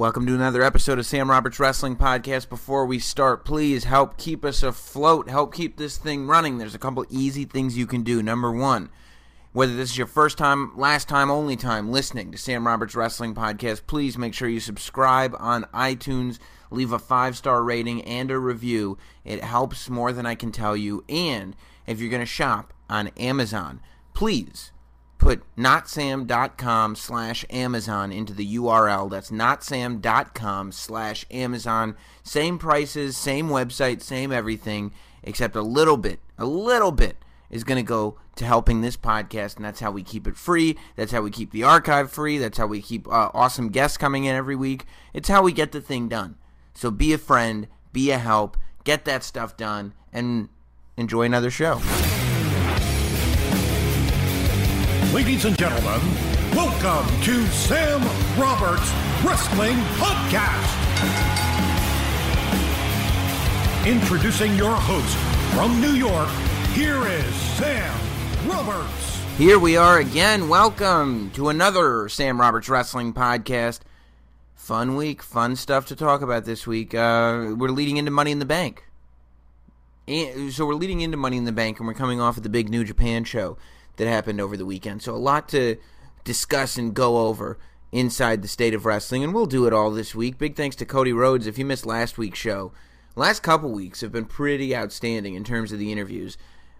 Welcome to another episode of Sam Roberts Wrestling Podcast. Before we start, please help keep us afloat, help keep this thing running. There's a couple easy things you can do. Number one, whether this is your first time, last time, only time listening to Sam Roberts Wrestling Podcast, please make sure you subscribe on iTunes, leave a five star rating and a review. It helps more than I can tell you. And if you're going to shop on Amazon, please put notsam.com slash Amazon into the URL. That's notsam.com slash Amazon. Same prices, same website, same everything, except a little bit, a little bit is going to go to helping this podcast, and that's how we keep it free. That's how we keep the archive free. That's how we keep uh, awesome guests coming in every week. It's how we get the thing done. So be a friend, be a help, get that stuff done, and enjoy another show. Ladies and gentlemen, welcome to Sam Roberts Wrestling Podcast. Introducing your host from New York, here is Sam Roberts. Here we are again. Welcome to another Sam Roberts Wrestling Podcast. Fun week, fun stuff to talk about this week. Uh, we're leading into Money in the Bank. And, so we're leading into Money in the Bank, and we're coming off of the big New Japan show that happened over the weekend. So a lot to discuss and go over inside the state of wrestling, and we'll do it all this week. Big thanks to Cody Rhodes. If you missed last week's show, last couple weeks have been pretty outstanding in terms of the interviews.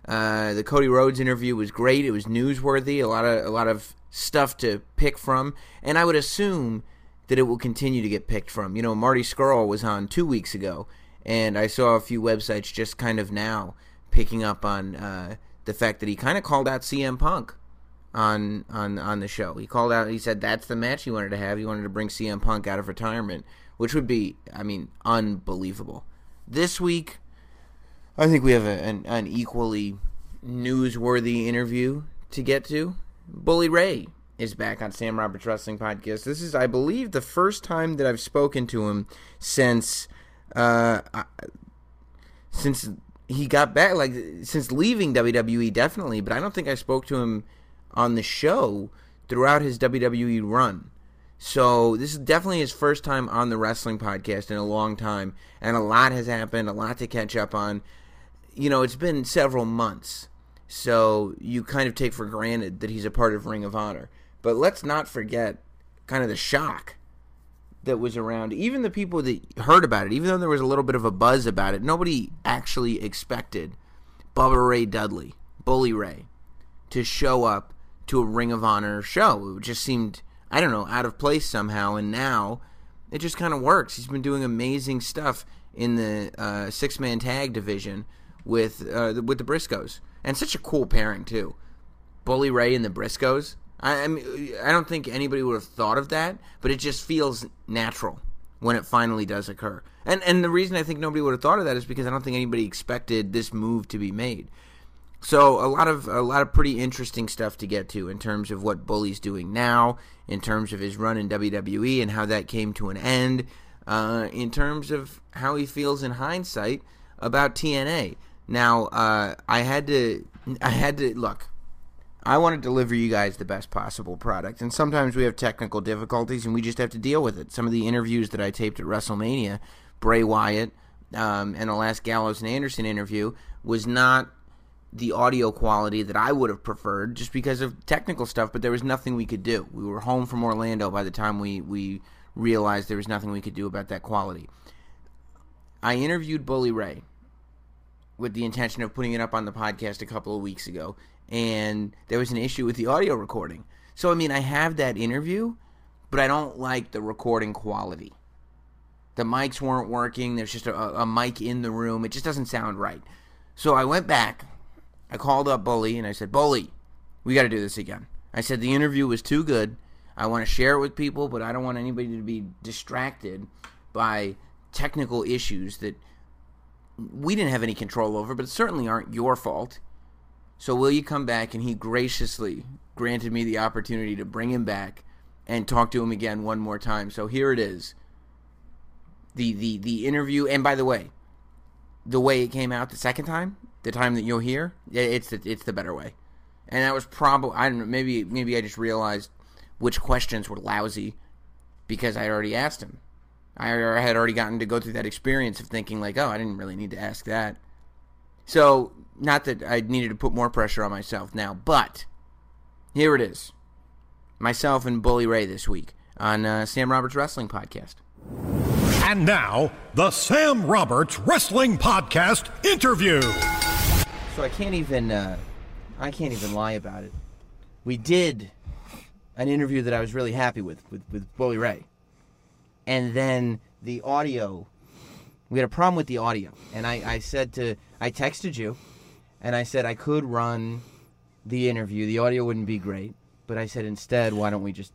Uh, the Cody Rhodes interview was great. It was newsworthy. A lot of a lot of stuff to pick from, and I would assume that it will continue to get picked from. You know, Marty Scurll was on two weeks ago, and I saw a few websites just kind of now picking up on uh, the fact that he kind of called out CM Punk on on on the show. He called out. He said that's the match he wanted to have. He wanted to bring CM Punk out of retirement, which would be, I mean, unbelievable. This week, I think we have a, an, an equally newsworthy interview to get to. Bully Ray is back on Sam Roberts Wrestling Podcast. This is, I believe, the first time that I've spoken to him since uh, since he got back, like since leaving WWE, definitely. But I don't think I spoke to him on the show throughout his WWE run. So this is definitely his first time on the wrestling podcast in a long time, and a lot has happened, a lot to catch up on. You know, it's been several months, so you kind of take for granted that he's a part of Ring of Honor. But let's not forget kind of the shock that was around. Even the people that heard about it, even though there was a little bit of a buzz about it, nobody actually expected Bubba Ray Dudley, Bully Ray, to show up to a Ring of Honor show. It just seemed, I don't know, out of place somehow. And now it just kind of works. He's been doing amazing stuff in the uh, six man tag division with uh, with the Briscoes, and such a cool pairing too. Bully Ray and the Briscoes. I, I mean, I don't think anybody would have thought of that, but it just feels natural when it finally does occur. And and the reason I think nobody would have thought of that is because I don't think anybody expected this move to be made. So a lot of a lot of pretty interesting stuff to get to in terms of what Bully's doing now, in terms of his run in WWE and how that came to an end, uh, in terms of how he feels in hindsight about TNA. Now uh, I had to I had to look. I want to deliver you guys the best possible product, and sometimes we have technical difficulties, and we just have to deal with it. Some of the interviews that I taped at WrestleMania, Bray Wyatt, um, and the last Gallows and Anderson interview was not the audio quality that I would have preferred just because of technical stuff, but there was nothing we could do. We were home from Orlando by the time we, we realized there was nothing we could do about that quality. I interviewed Bully Ray with the intention of putting it up on the podcast a couple of weeks ago, and there was an issue with the audio recording. So, I mean, I have that interview, but I don't like the recording quality. The mics weren't working. There's just a, a mic in the room. It just doesn't sound right. So I went back. I called up Bully and I said, Bully, we got to do this again. I said, the interview was too good. I want to share it with people, but I don't want anybody to be distracted by technical issues that we didn't have any control over, but certainly aren't your fault. So will you come back? And he graciously granted me the opportunity to bring him back and talk to him again one more time. So here it is. The the the interview and by the way, the way it came out the second time, the time that you'll hear, it's the, it's the better way. And that was probably I don't know, maybe maybe I just realized which questions were lousy because I already asked him. I had already gotten to go through that experience of thinking like, oh, I didn't really need to ask that. So, not that I needed to put more pressure on myself now, but here it is. Myself and Bully Ray this week on uh, Sam Roberts Wrestling Podcast. And now, the Sam Roberts Wrestling Podcast interview. So I can't even uh, I can't even lie about it. We did an interview that I was really happy with with, with Bully Ray. And then the audio we had a problem with the audio. And I, I said to I texted you and I said I could run the interview. The audio wouldn't be great. But I said instead, why don't we just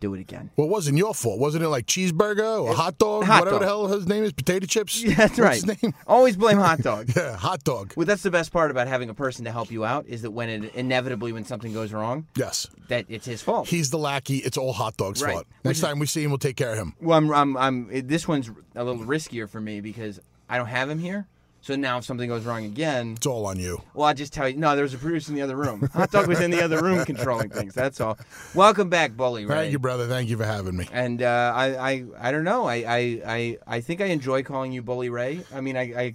do it again? Well, it wasn't your fault. Wasn't it like cheeseburger or hot dog? hot whatever dog. the hell his name is? Potato chips? Yeah, that's What's right. his name? Always blame hot dog. Yeah, hot dog. Well, that's the best part about having a person to help you out is that when it inevitably when something goes wrong, Yes. that it's his fault. He's the lackey. It's all hot dog's Right. fault. Next time we see him, we'll take care of him. Well, I'm, I'm, I'm. This one's a little riskier for me because I don't have him here. So now, if something goes wrong again, It's all on you. well, I'll just tell you. No, there was a producer in the other room. Hot dog was in the other room controlling things. That's all. Welcome back, Bully Ray. Thank you, brother. Thank you for having me. And uh, I, I, I don't know. I, I, I, I think I enjoy calling you Bully Ray. I mean, I, I,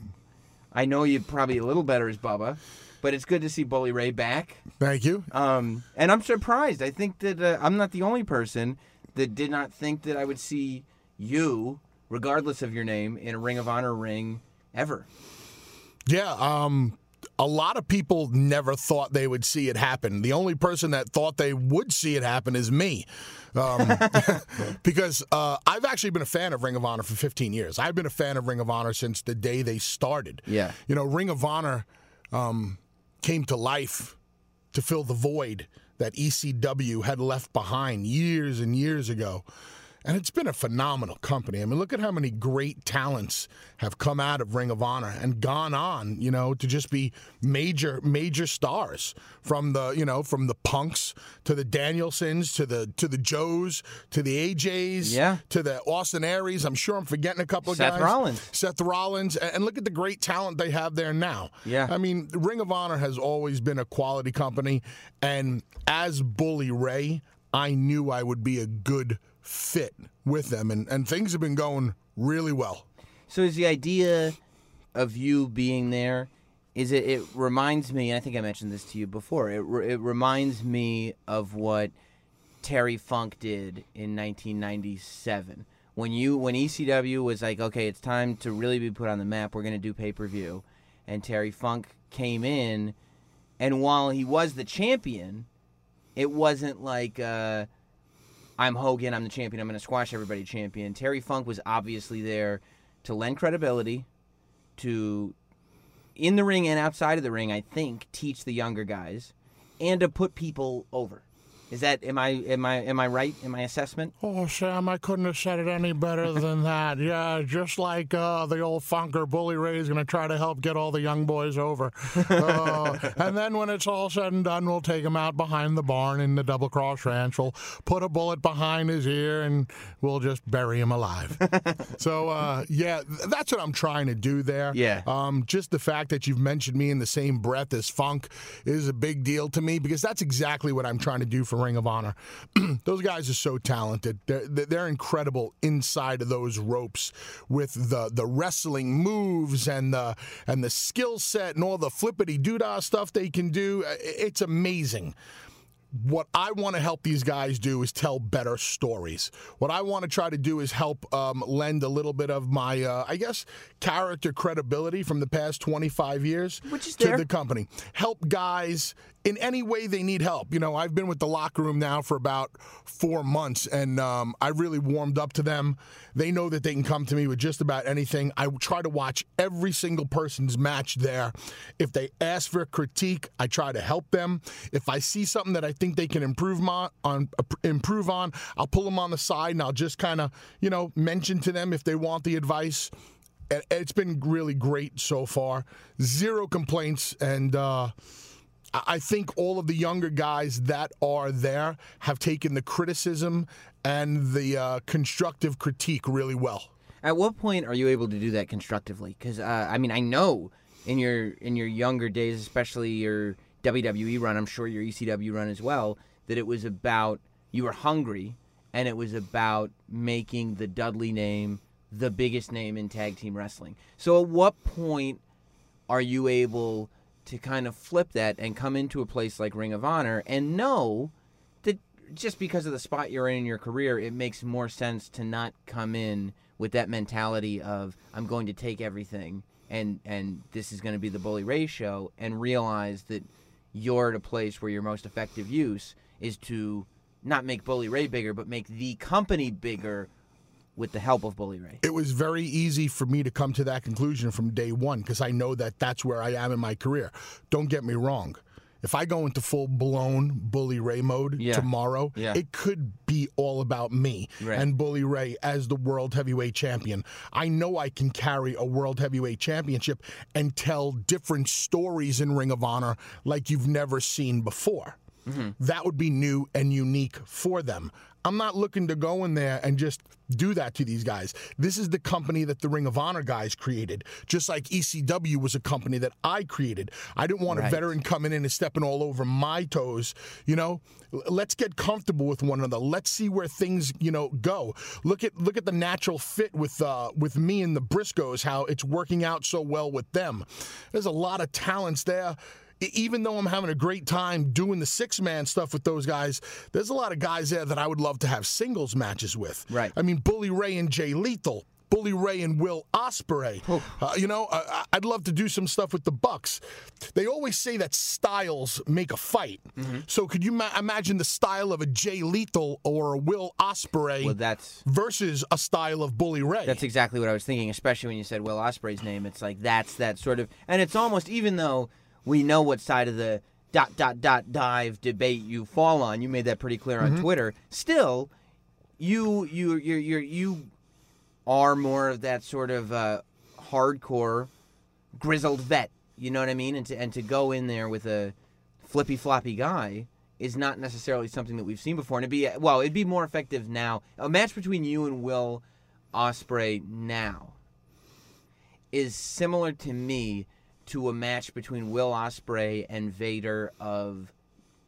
I know you probably a little better as Bubba, but it's good to see Bully Ray back. Thank you. Um, and I'm surprised. I think that uh, I'm not the only person that did not think that I would see you, regardless of your name, in a Ring of Honor ring ever. Yeah, um, a lot of people never thought they would see it happen. The only person that thought they would see it happen is me. Um, because uh, I've actually been a fan of Ring of Honor for 15 years. I've been a fan of Ring of Honor since the day they started. Yeah. You know, Ring of Honor um, came to life to fill the void that ECW had left behind years and years ago. And it's been a phenomenal company. I mean, look at how many great talents have come out of Ring of Honor and gone on, you know, to just be major, major stars. From the, you know, from the Punks to the Danielsons to the to the Joes to the AJs Yeah. to the Austin Aries. I'm sure I'm forgetting a couple of Seth guys. Rollins. Seth Rollins, and look at the great talent they have there now. Yeah. I mean, Ring of Honor has always been a quality company, and as Bully Ray, I knew I would be a good fit with them, and, and things have been going really well. So is the idea of you being there? Is it? It reminds me. And I think I mentioned this to you before. It it reminds me of what Terry Funk did in 1997 when you when ECW was like, okay, it's time to really be put on the map. We're going to do pay per view, and Terry Funk came in, and while he was the champion, it wasn't like. Uh, I'm Hogan, I'm the champion, I'm going to squash everybody champion. Terry Funk was obviously there to lend credibility, to, in the ring and outside of the ring, I think, teach the younger guys, and to put people over. Is that am I am I am I right in my assessment? Oh, Sam, I couldn't have said it any better than that. Yeah, just like uh, the old funker Bully Ray is going to try to help get all the young boys over. Uh, and then when it's all said and done, we'll take him out behind the barn in the Double Cross Ranch. We'll put a bullet behind his ear and we'll just bury him alive. so, uh, yeah, that's what I'm trying to do there. Yeah. Um, just the fact that you've mentioned me in the same breath as Funk is a big deal to me because that's exactly what I'm trying to do for Ring of Honor. those guys are so talented. They're, they're incredible inside of those ropes with the the wrestling moves and the and the skill set and all the flippity doodah stuff they can do. It's amazing what I want to help these guys do is tell better stories. What I want to try to do is help um, lend a little bit of my, uh, I guess, character credibility from the past 25 years to there. the company. Help guys in any way they need help. You know, I've been with the locker room now for about four months, and um, I really warmed up to them. They know that they can come to me with just about anything. I try to watch every single person's match there. If they ask for critique, I try to help them. If I see something that I think they can improve on, on improve on, I'll pull them on the side and I'll just kind of, you know, mention to them if they want the advice. And it's been really great so far. Zero complaints, and uh, I think all of the younger guys that are there have taken the criticism and the uh, constructive critique really well. At what point are you able to do that constructively? Because uh, I mean, I know in your in your younger days, especially your WWE run, I'm sure your ECW run as well, that it was about you were hungry, and it was about making the Dudley name the biggest name in tag team wrestling. So, at what point are you able to kind of flip that and come into a place like Ring of Honor and know that just because of the spot you're in in your career, it makes more sense to not come in with that mentality of I'm going to take everything and and this is going to be the Bully Ray show and realize that you're at a place where your most effective use is to not make Bully Ray bigger, but make the company bigger with the help of Bully Ray. It was very easy for me to come to that conclusion from day one because I know that that's where I am in my career. Don't get me wrong. If I go into full blown Bully Ray mode Yeah. tomorrow, Yeah. it could be all about me Right. and Bully Ray as the world heavyweight champion. I know I can carry a world heavyweight championship and tell different stories in Ring of Honor like you've never seen before. That would be new and unique for them. I'm not looking to go in there and just do that to these guys. This is the company that the Ring of Honor guys created, just like ECW was a company that I created. I didn't want a veteran coming in and stepping all over my toes. You know, let's get comfortable with one another. Let's see where things you know go. Look at look at the natural fit with uh, with me and the Briscoes. How it's working out so well with them. There's a lot of talents there even though I'm having a great time doing the six man stuff with those guys, there's a lot of guys there that I would love to have singles matches with. Right. I mean, Bully Ray and Jay Lethal. Bully Ray and Will Ospreay. Uh, you know, uh, I'd love to do some stuff with the Bucks. They always say that styles make a fight. Mm-hmm. So could you ma- imagine the style of a Jay Lethal or a Will Ospreay Well, that's versus a style of Bully Ray? That's exactly what I was thinking, especially when you said Will Ospreay's name. It's like that's that sort of, and it's almost even though we know what side of the dot dot dot dive debate you fall on. You made that pretty clear on Twitter. Still, you you you you you are more of that sort of uh, hardcore grizzled vet. You know what I mean? And to and to go in there with a flippy floppy guy is not necessarily something that we've seen before. And it'd be well, it'd be more effective now. A match between you and Will Ospreay now is similar to me to a match between Will Ospreay and Vader of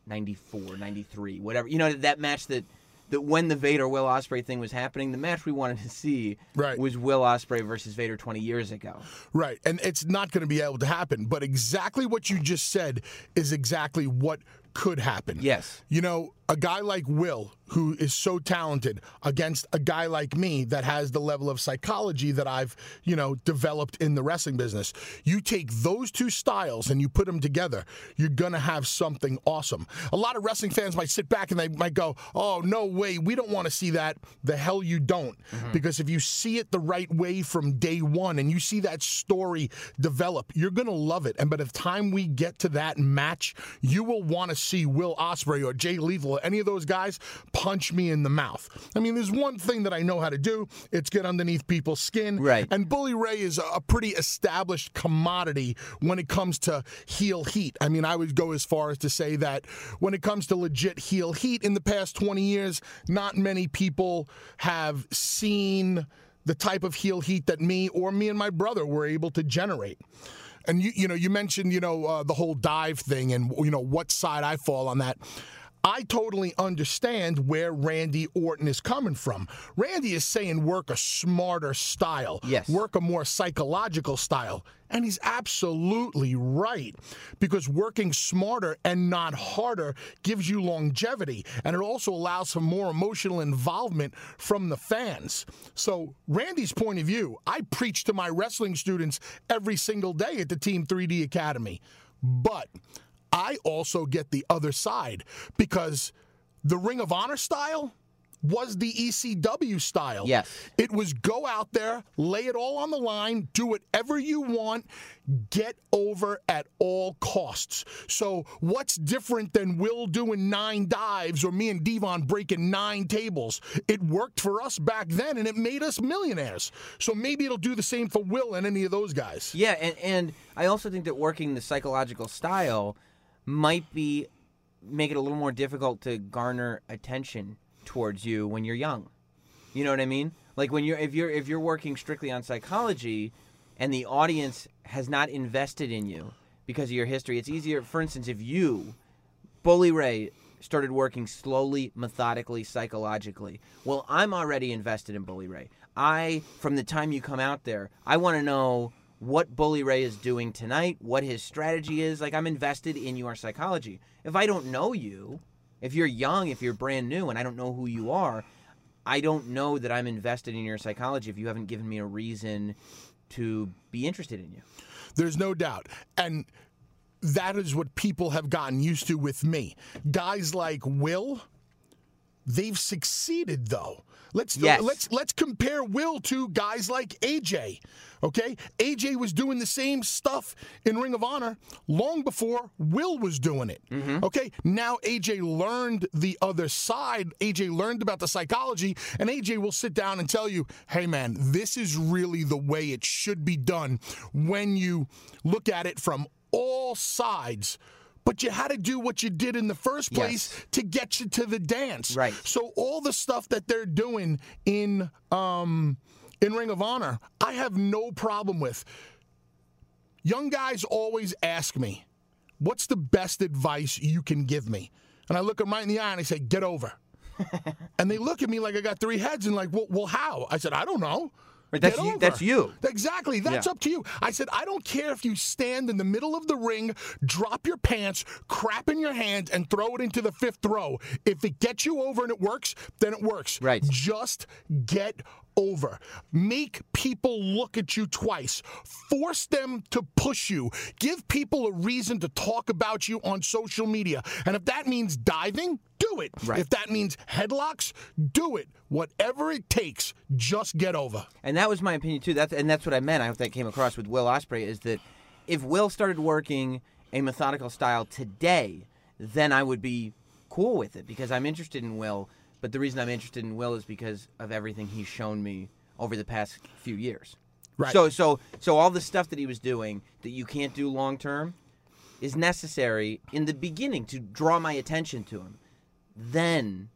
94, 93, whatever. You know that match that that when the Vader Will Ospreay thing was happening, the match we wanted to see Right. was Will Ospreay versus Vader 20 years ago. Right. And it's not going to be able to happen. But exactly what you just said is exactly what could happen. Yes. You know, a guy like Will, who is so talented, against a guy like me that has the level of psychology that I've, you know, developed in the wrestling business. You take those two styles and you put them together, you're going to have something awesome. A lot of wrestling fans might sit back and they might go, oh, no way, we don't want to see that. The hell you don't. Mm-hmm. Because if you see it the right way from day one and you see that story develop, you're going to love it. And by the time we get to that match, you will want to see Will Ospreay or Jay Lethal or any of those guys punch me in the mouth. I mean, there's one thing that I know how to do. It's get underneath people's skin. Right. And Bully Ray is a- a pretty established commodity when it comes to heel heat. I mean, I would go as far as to say that when it comes to legit heel heat in the past 20 years, not many people have seen the type of heel heat that me or me and my brother were able to generate. And you, you know, you mentioned, you know, uh, the whole dive thing, and you know what side I fall on that. I totally understand where Randy Orton is coming from. Randy is saying work a smarter style, Yes. work a more psychological style. And he's absolutely right because working smarter and not harder gives you longevity and it also allows for more emotional involvement from the fans. So, Randy's point of view, I preach to my wrestling students every single day at the Team 3D Academy. But I also get the other side because the Ring of Honor style was the ECW style. Yes. It was go out there, lay it all on the line, do whatever you want, get over at all costs. So, what's different than Will doing nine dives or me and Devon breaking nine tables? It worked for us back then and it made us millionaires. So, maybe it'll do the same for Will and any of those guys. Yeah, and, and I also think that working the psychological style might be make it a little more difficult to garner attention towards you when you're young. You know what I mean? Like when you're if you're if you're working strictly on psychology and the audience has not invested in you because of your history, it's easier for instance if you Bully Ray started working slowly, methodically, psychologically. Well, I'm already invested in Bully Ray. I from the time you come out there, I want to know what Bully Ray is doing tonight, what his strategy is. Like I'm invested in your psychology. If I don't know you, if you're young, if you're brand new and I don't know who you are, I don't know that I'm invested in your psychology if you haven't given me a reason to be interested in you. There's no doubt. And that is what people have gotten used to with me. Guys like Will, they've succeeded though. Let's Yes. let's let's compare Will to guys like AJ. Okay? AJ was doing the same stuff in Ring of Honor long before Will was doing it. Mm-hmm. Okay? Now AJ learned the other side. AJ learned about the psychology and AJ will sit down and tell you, "Hey man, this is really the way it should be done when you look at it from all sides." But you had to do what you did in the first place Yes. to get you to the dance. Right. So all the stuff that they're doing in um, in Ring of Honor, I have no problem with. Young guys always ask me, "What's the best advice you can give me?" And I look them right in the eye and I say, "Get over." and they look at me like I got three heads and like, "Well, well how?" I said, "I don't know." Right, that's you- that's you. Exactly. That's Yeah. up to you. I said, I don't care if you stand in the middle of the ring, drop your pants, crap in your hand, and throw it into the fifth row. If it gets you over and it works, then it works. Right. Just get over. Make people look at you twice. Force them to push you. Give people a reason to talk about you on social media. And if that means diving, do it. Right. If that means headlocks, do it. Whatever it takes, just get over. And that was my opinion too. That's and that's what I meant. I hope that came across with Will Ospreay is that if Will started working a methodical style today, then I would be cool with it because I'm interested in Will. But the reason I'm interested in Will is because of everything he's shown me over the past few years. Right. So so so all the stuff that he was doing that you can't do long term is necessary in the beginning to draw my attention to him. Then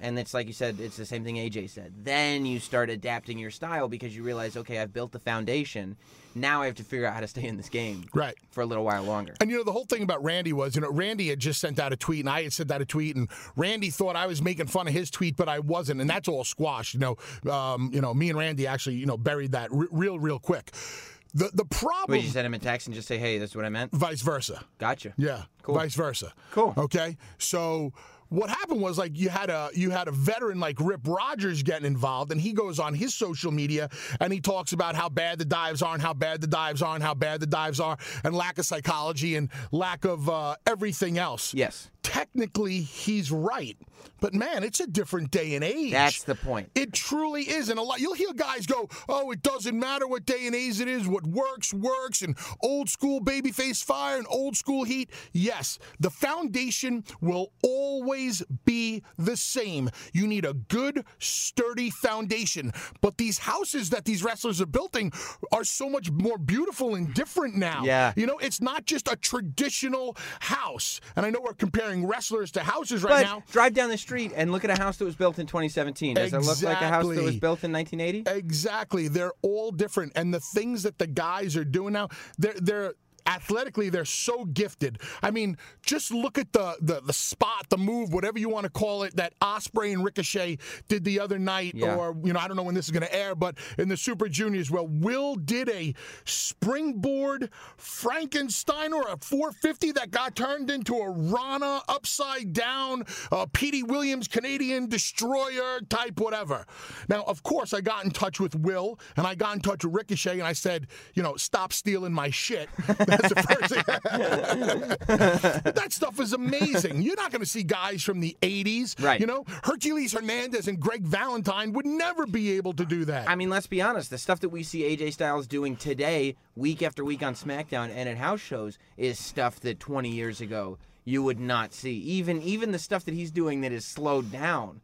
and it's like you said, it's the same thing AJ said. Then you start adapting your style because you realize, okay, I've built the foundation. Now I have to figure out how to stay in this game Right. for a little while longer. And you know, the whole thing about Randy was, you know, Randy had just sent out a tweet, and I had sent out a tweet, and Randy thought I was making fun of his tweet, but I wasn't, and that's all squashed. You know, um, you know, me and Randy actually, you know, buried that re- real, real quick. The the problem, Wait, you send him a text and just say, hey, that's what I meant? vice versa. Gotcha. Yeah, Cool. vice versa. Cool. Okay, so what happened was like you had a you had a veteran like Rip Rogers getting involved, and he goes on his social media and he talks about how bad the dives are and how bad the dives are and how bad the dives are and lack of psychology and lack of uh, everything else. Yes. Technically, he's right, but man, it's a different day and age. That's the point. It truly is, and a lot you'll hear guys go, "Oh, it doesn't matter what day and age it is. What works works." And old school babyface fire and old school heat. Yes, the foundation will always be the same. You need a good, sturdy foundation. But these houses that these wrestlers are building are so much more beautiful and different now. Yeah. you know, it's not just a traditional house. And I know we're comparing wrestlers to houses right But now. drive down the street and look at a house that was built in 2017. Does it look like a house that was built in 1980? Exactly. They're all different. And the things that the guys are doing now, they're they're athletically they're so gifted. I mean, just look at the the, the spot, the move, whatever you want to call it, that Ospreay and Ricochet did the other night, Yeah. or you know, I don't know when this is gonna air, but in the Super Juniors, well, Will did a springboard Frankenstein or a 450 that got turned into a Rana upside down, uh, Petey Williams Canadian destroyer type whatever. Now, of course, I got in touch with Will and I got in touch with Ricochet and I said, you know, stop stealing my shit. That's the first thing. that stuff is amazing. You're not going to see guys from the 80s. Right. You know, Hercules Hernandez and Greg Valentine would never be able to do that. I mean, let's be honest. The stuff that we see AJ Styles doing today, week after week on SmackDown and at house shows, is stuff that 20 years ago you would not see. Even even the stuff that he's doing that is slowed down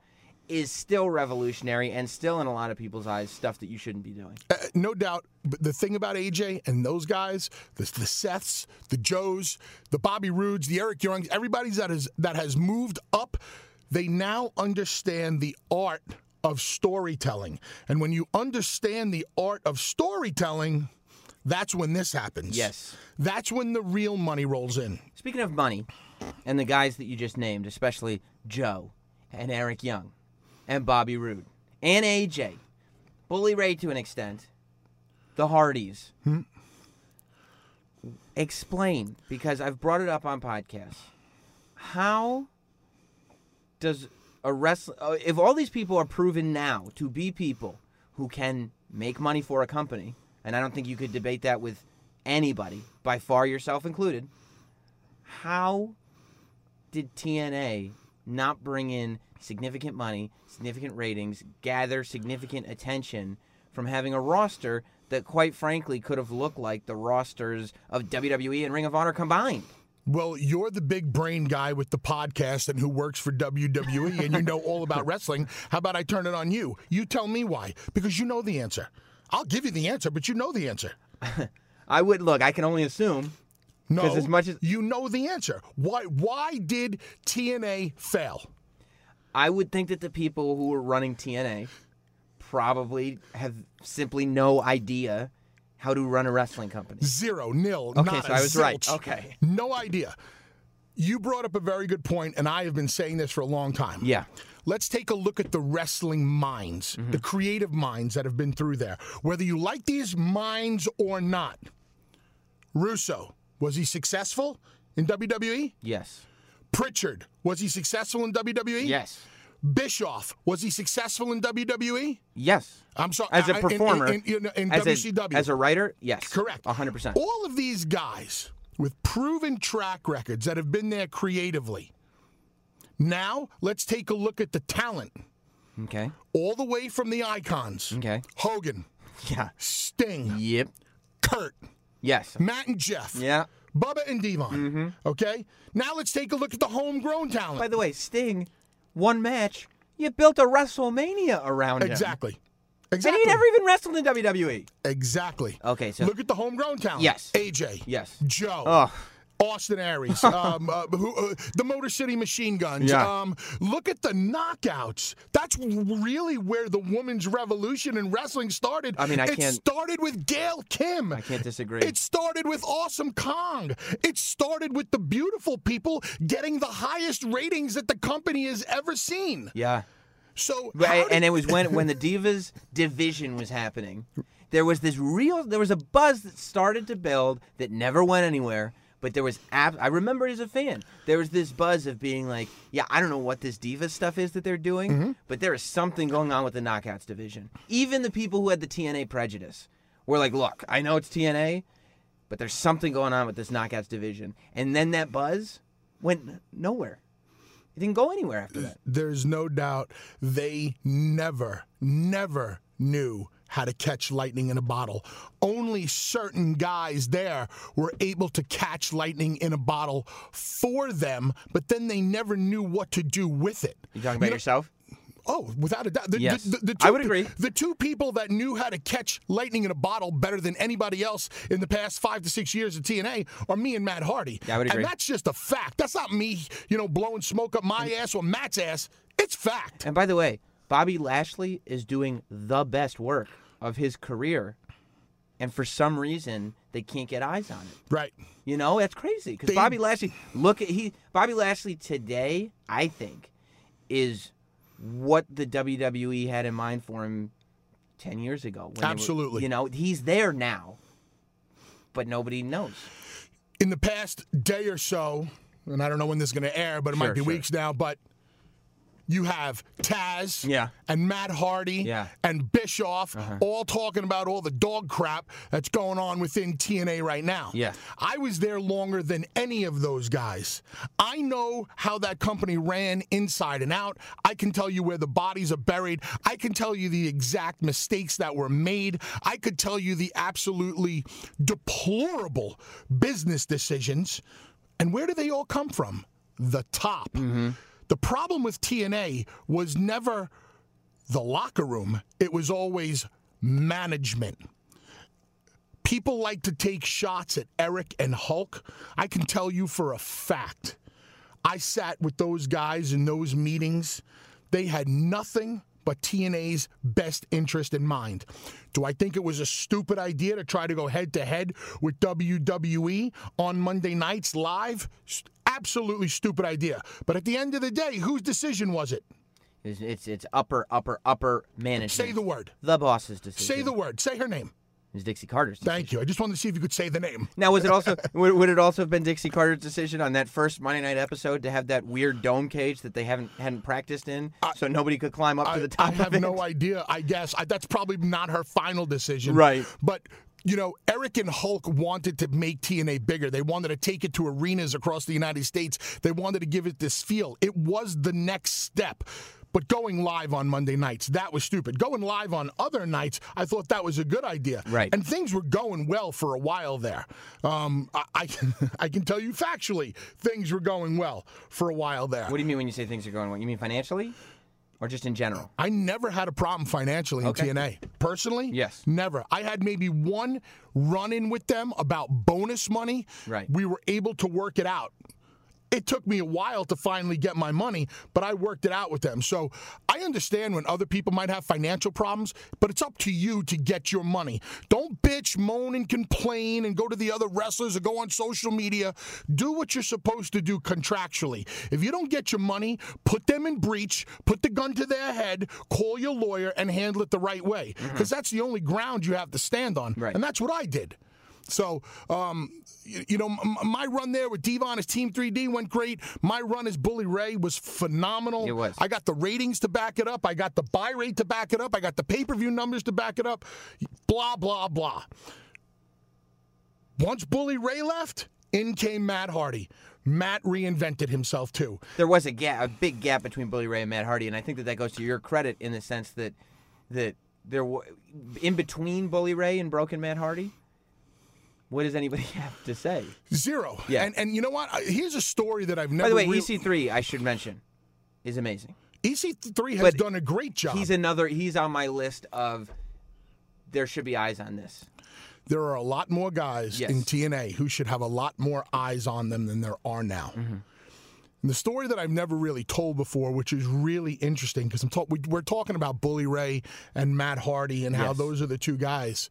is still revolutionary and still in a lot of people's eyes stuff that you shouldn't be doing. Uh, no doubt. But the thing about AJ and those guys, the, the Seths, the Joes, the Bobby Roodes, the Eric Youngs, everybody that has that has moved up, they now understand the art of storytelling. And when you understand the art of storytelling, that's when this happens. Yes. That's when the real money rolls in. Speaking of money, and the guys that you just named, especially Joe and Eric Young and Bobby Roode and AJ, Bully Ray to an extent. The Hardys. Hmm. Explain, because I've brought it up on podcasts. How does a wrestler, uh, if all these people are proven now to be people who can make money for a company, and I don't think you could debate that with anybody, by far yourself included, how did TNA not bring in significant money, significant ratings, gather significant attention from having a roster that, quite frankly, could have looked like the rosters of WWE and Ring of Honor combined? Well, you're the big brain guy with the podcast and who works for WWE and you know all about wrestling. How about I turn it on you? You tell me why. Because you know the answer. I'll give you the answer, but you know the answer. I would look. I can only assume. No, as much as- you know the answer. Why? Why did TNA fail? I would think that the people who were running TNA probably have simply no idea how to run a wrestling company. Zero, nil, Okay, so I was right. Okay. no idea. You brought up a very good point, and I have been saying this for a long time. Yeah. Let's take a look at the wrestling minds, Mm-hmm. the creative minds that have been through there. Whether you like these minds or not, Russo, was he successful in WWE? Yes. Pritchard, was he successful in WWE? Yes. Bischoff, was he successful in WWE? Yes. I'm sorry. As a I- in- performer, in, in, in as WCW. A, as a writer, yes. Correct. 100%. All of these guys with proven track records that have been there creatively. Now, let's take a look at the talent. Okay. All the way from the icons. Okay. Hogan, Yeah. Sting, Yep. Kurt, Yes. Matt and Jeff, Yeah. Bubba and Devon. Mm-hmm. Okay? Now let's take a look at the homegrown talent. By the way, Sting, one match, you built a WrestleMania around him. exactly. And Exactly. he never even wrestled in WWE. exactly. Okay, so Look at the homegrown talent. Yes. AJ. Yes. Joe. Oh. Austin Aries, um, uh, who, uh, the Motor City Machine Guns. Yeah. Um, look at the knockouts. That's really where the women's revolution in wrestling started. I mean, I it can't- started with Gail Kim. I can't disagree. It started with Awesome Kong. It started with the beautiful people getting the highest ratings that the company has ever seen. Yeah. So, Right, and it was when when the Divas division was happening. There was this real there was a buzz that started to build that never went anywhere. But there was ab- I remember it as a fan. There was this buzz of being like, yeah, I don't know what this Divas stuff is that they're doing, Mm-hmm. but there is something going on with the Knockouts division. Even the people who had the TNA prejudice were like, look, I know it's TNA, but there's something going on with this Knockouts division. And then that buzz went nowhere. It didn't go anywhere after that. there's no doubt they never, never knew how to catch lightning in a bottle. Only certain guys there were able to catch lightning in a bottle for them, but then they never knew what to do with it. You talking about know- yourself? Oh, without a doubt. The, Yes. the, the, the I two, would agree. The two people that knew how to catch lightning in a bottle better than anybody else in the past five to six years of TNA are me and Matt Hardy. Yeah, I would agree. And that's just a fact. That's not me, you know, blowing smoke up my ass or Matt's ass. It's fact. And by the way, Bobby Lashley is doing the best work of his career, and for some reason they can't get eyes on it. Right. You know, that's crazy because Bobby Lashley. Look at he. Bobby Lashley today, I think, is what the WWE had in mind for him ten years ago. when they were- Absolutely. you know, he's there now, but nobody knows. in the past day or so, and I don't know when this is going to air, but it Sure, might be sure. weeks now, but you have Taz Yeah. and Matt Hardy Yeah. Uh-huh. and Bischoff all talking about all the dog crap that's going on within TNA right now. Yeah. I was there longer than any of those guys. I know how that company ran inside and out. I can tell you where the bodies are buried. I can tell you the exact mistakes that were made. I could tell you the absolutely deplorable business decisions. And where do they all come from? The top. The problem with TNA was never the locker room, it was always management. People like to take shots at Eric and Hulk. I can tell you for a fact. I sat with those guys in those meetings. They had nothing but TNA's best interest in mind. Do I think it was a stupid idea to try to go head to head with WWE on Monday nights live? Absolutely stupid idea. But at the end of the day, whose decision was it? It's it's, it's upper upper upper management. Say the word. the boss's decision. Say the word. Say her name. Is Dixie Carter's. Decision. Thank you. I just wanted to see if you could say the name. Now, was it also would, would it also have been Dixie Carter's decision on that first Monday night episode to have that weird dome cage that they haven't hadn't practiced in, so nobody could climb up I, to the top I have no idea. I guess I, that's probably not her final decision. Right. But you know, Eric and Hulk wanted to make TNA bigger. They wanted to take it to arenas across the United States. They wanted to give it this feel. It was the next step. But going live on Monday nights, that was stupid. Going live on other nights, I thought that was a good idea. Right. And things were going well for a while there. Um, I, I, I can tell you factually, things were going well for a while there. What do you mean when you say things are going well? You mean financially, or just in general? I never had a problem financially in Okay. TNA. Personally, Yes. never. I had maybe one run in with them about bonus money. Right. We were able to work it out. It took me a while to finally get my money, but I worked it out with them. So I understand when other people might have financial problems, but it's up to you to get your money. Don't bitch, moan, and complain and go to the other wrestlers or go on social media. Do what you're supposed to do contractually. If you don't get your money, put them in breach, put the gun to their head, call your lawyer, and handle it the right way. Mm-hmm. Because that's the only ground you have to stand on. Right. And that's what I did. So, um, you, you know, m- my run there with Devon as Team 3D went great. My run as Bully Ray was phenomenal. It was. I got the ratings to back it up. I got the buy rate to back it up. I got the pay per view numbers to back it up. Blah, blah, blah. Once Bully Ray left, in came Matt Hardy. Matt reinvented himself too. There was a gap, a big gap between Bully Ray and Matt Hardy, and I think that that goes to your credit in the sense that that there wa in between Bully Ray and Broken Matt Hardy. What does anybody have to say? Zero. Yeah. And and you know what? Here's a story that I've never. By the way, real- EC3, I should mention, is amazing. EC3 has But done a great job. He's another. He's on my list of. There should be eyes on this. there are a lot more guys Yes. in TNA who should have a lot more eyes on them than there are now. Mm-hmm. And the story that I've never really told before, which is really interesting, because I'm talk- we, we're talking about Bully Ray and Matt Hardy and how those are the two guys.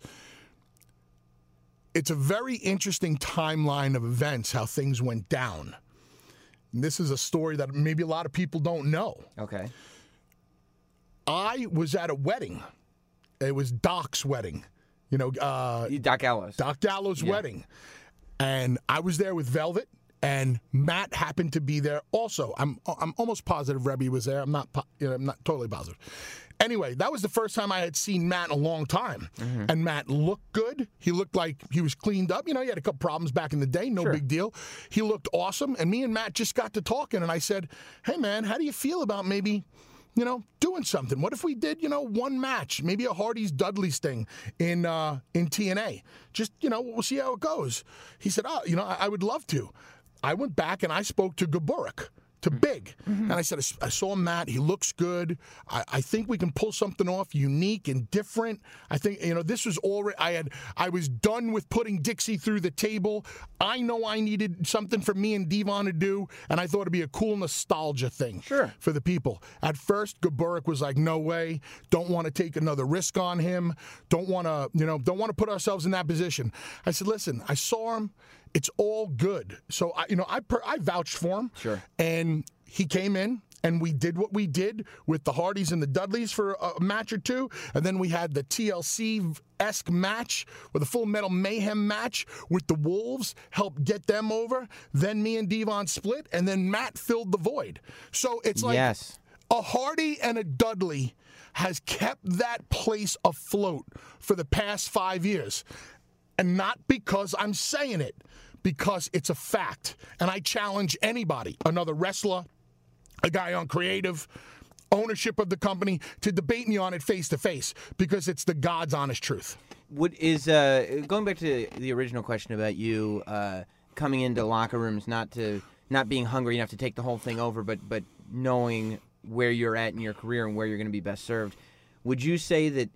It's a very interesting timeline of events, how things went down. And this is a story that maybe a lot of people don't know. Okay. I was at a wedding. It was Doc's wedding. You know, uh, Doc Gallows. Doc Gallows' wedding. And I was there with Velvet, and Matt happened to be there also. I'm I'm almost positive Reby was there. I'm not you know, I'm not totally positive. Anyway, that was the first time I had seen Matt in a long time. And Matt looked good. He looked like he was cleaned up. You know, he had a couple problems back in the day, no big deal. He looked awesome. And me and Matt just got to talking, and I said, Hey, man, how do you feel about maybe you know, doing something. What if we did, you know, one match, maybe a Hardy's Dudley's thing in uh, in TNA? Just, you know, we'll see how it goes. He said, oh, you know, I, I would love to. I went back and I spoke to Gaburick. To mm-hmm. Big, mm-hmm. and I said, I saw Matt. He looks good. I, I think we can pull something off unique and different. I think you know this was already. I had. I was done with putting Dixie through the table. I know I needed something for me and Devon to do, and I thought it'd be a cool nostalgia thing Sure. for the people. At first, Gaburick was like, "No way! Don't want to take another risk on him. Don't want to, you know, don't want to put ourselves in that position." I said, "Listen, I saw him. It's all good." So I, you know, I per, I vouched for him. Sure. And he came in. And we did what we did with the Hardys and the Dudleys for a match or two. And then we had the TLC esque match with a full metal mayhem match with the Wolves, helped get them over. Then me and Devon split, and then Matt filled the void. So it's like yes. a Hardy and a Dudley has kept that place afloat for the past five years. And not because I'm saying it, because it's a fact. And I challenge anybody, another wrestler, a guy on creative, ownership of the company, to debate me on it face to face because it's the God's honest truth. What is uh, going back to the original question about you uh, coming into locker rooms, not to not being hungry enough to take the whole thing over, but but knowing where you're at in your career and where you're going to be best served. Would you say that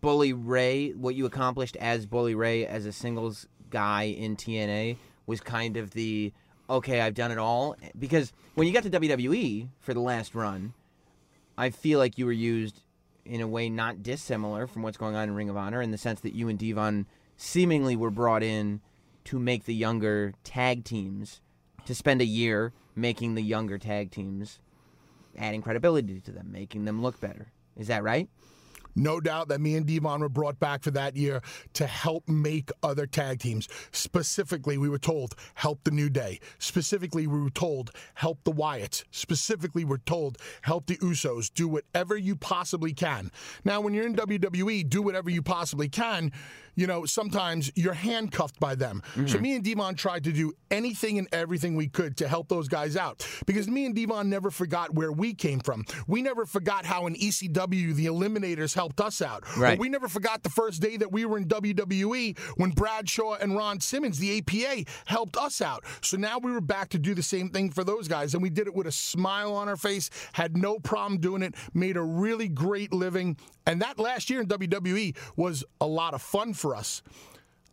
Bully Ray, what you accomplished as Bully Ray as a singles guy in TNA, was kind of the okay, I've done it all? Because when you got to WWE for the last run, I feel like you were used in a way not dissimilar from what's going on in Ring of Honor in the sense that you and Devon seemingly were brought in to make the younger tag teams, to spend a year making the younger tag teams. adding credibility to them, making them look better. Is that right? No doubt that me and Devon were brought back for that year to help make other tag teams. Specifically, we were told, help the New Day. Specifically, we were told, help the Wyatts. Specifically, we're told, help the Usos. Do whatever you possibly can. Now, when you're in WWE, do whatever you possibly can you know, sometimes you're handcuffed by them. Mm-hmm. So me and Devon tried to do anything and everything we could to help those guys out because me and Devon never forgot where we came from. We never forgot how in ECW the Eliminators helped us out. Right. Or we never forgot the first day that we were in WWE when Bradshaw and Ron Simmons, the APA, helped us out. So now we were back to do the same thing for those guys, and we did it with a smile on our face, had no problem doing it, made a really great living. And that last year in WWE was a lot of fun for us.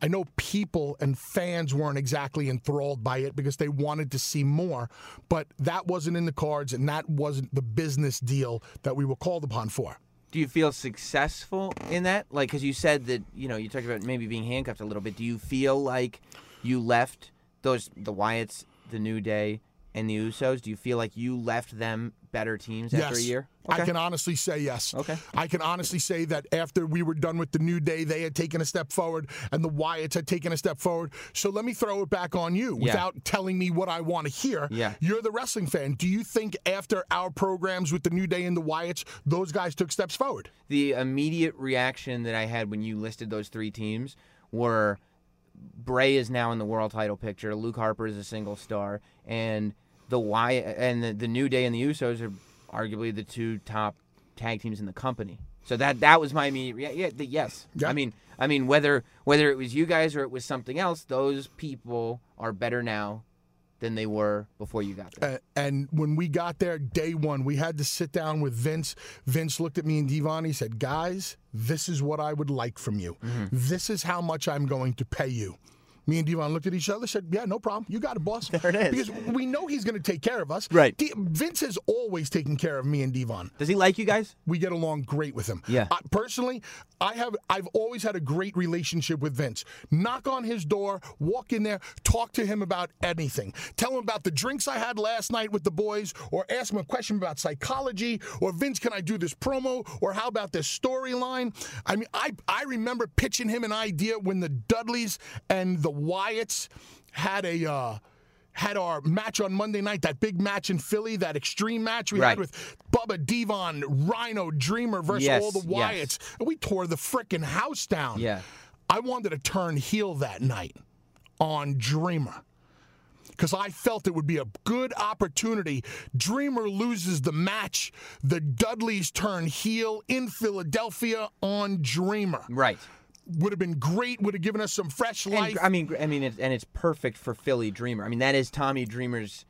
I know people and fans weren't exactly enthralled by it because they wanted to see more, but that wasn't in the cards and that wasn't the business deal that we were called upon for. Do you feel successful in that? Like, because you said that, you know, you talked about maybe being handcuffed a little bit. Do you feel like you left those, the Wyatts, the New Day, and the Usos? Do you feel like you left them better teams yes. after a year? Okay. I can honestly say yes. Okay. I can honestly say that after we were done with the New Day, they had taken a step forward and the Wyatts had taken a step forward. So let me throw it back on you yeah. without telling me what I want to hear. Yeah. You're the wrestling fan. Do you think after our programs with the New Day and the Wyatts, those guys took steps forward? The immediate reaction that I had when you listed those three teams were Bray is now in the world title picture, Luke Harper is a single star, and the Wyatt and the, the New Day and the Usos are arguably the two top tag teams in the company. So that that was my immediate yeah, the, yes. Yeah. I mean I mean whether whether it was you guys or it was something else, those people are better now than they were before you got there. Uh, and when we got there, day one, we had to sit down with Vince. Vince looked at me and Devon. He said, "Guys, this is what I would like from you. Mm-hmm. This is how much I'm going to pay you." Me and Devon looked at each other, said, "Yeah, no problem. You got it, boss." There it is. Because we know he's going to take care of us. Right. Vince has always taken care of me and Devon. Does he like you guys? We get along great with him. Yeah. Uh, personally, I have. I've always had a great relationship with Vince. Knock on his door, walk in there, talk to him about anything. Tell him about the drinks I had last night with the boys, or ask him a question about psychology, or Vince, can I do this promo, or how about this storyline? I mean, I I remember pitching him an idea when the Dudleys and the Wyatts had a. Uh, had our match on Monday night, that big match in Philly, that extreme match we right. had with Bubba Devon, Rhino, Dreamer versus yes, all the Wyatts. Yes. And we tore the freaking house down. Yeah. I wanted to turn heel that night on Dreamer because I felt it would be a good opportunity. Dreamer loses the match. The Dudleys turn heel in Philadelphia on Dreamer. Right would have been great. Would have given us some fresh life. And, I mean, I mean, it's, and it's perfect for Philly Dreamer. I mean, that is Tommy Dreamer's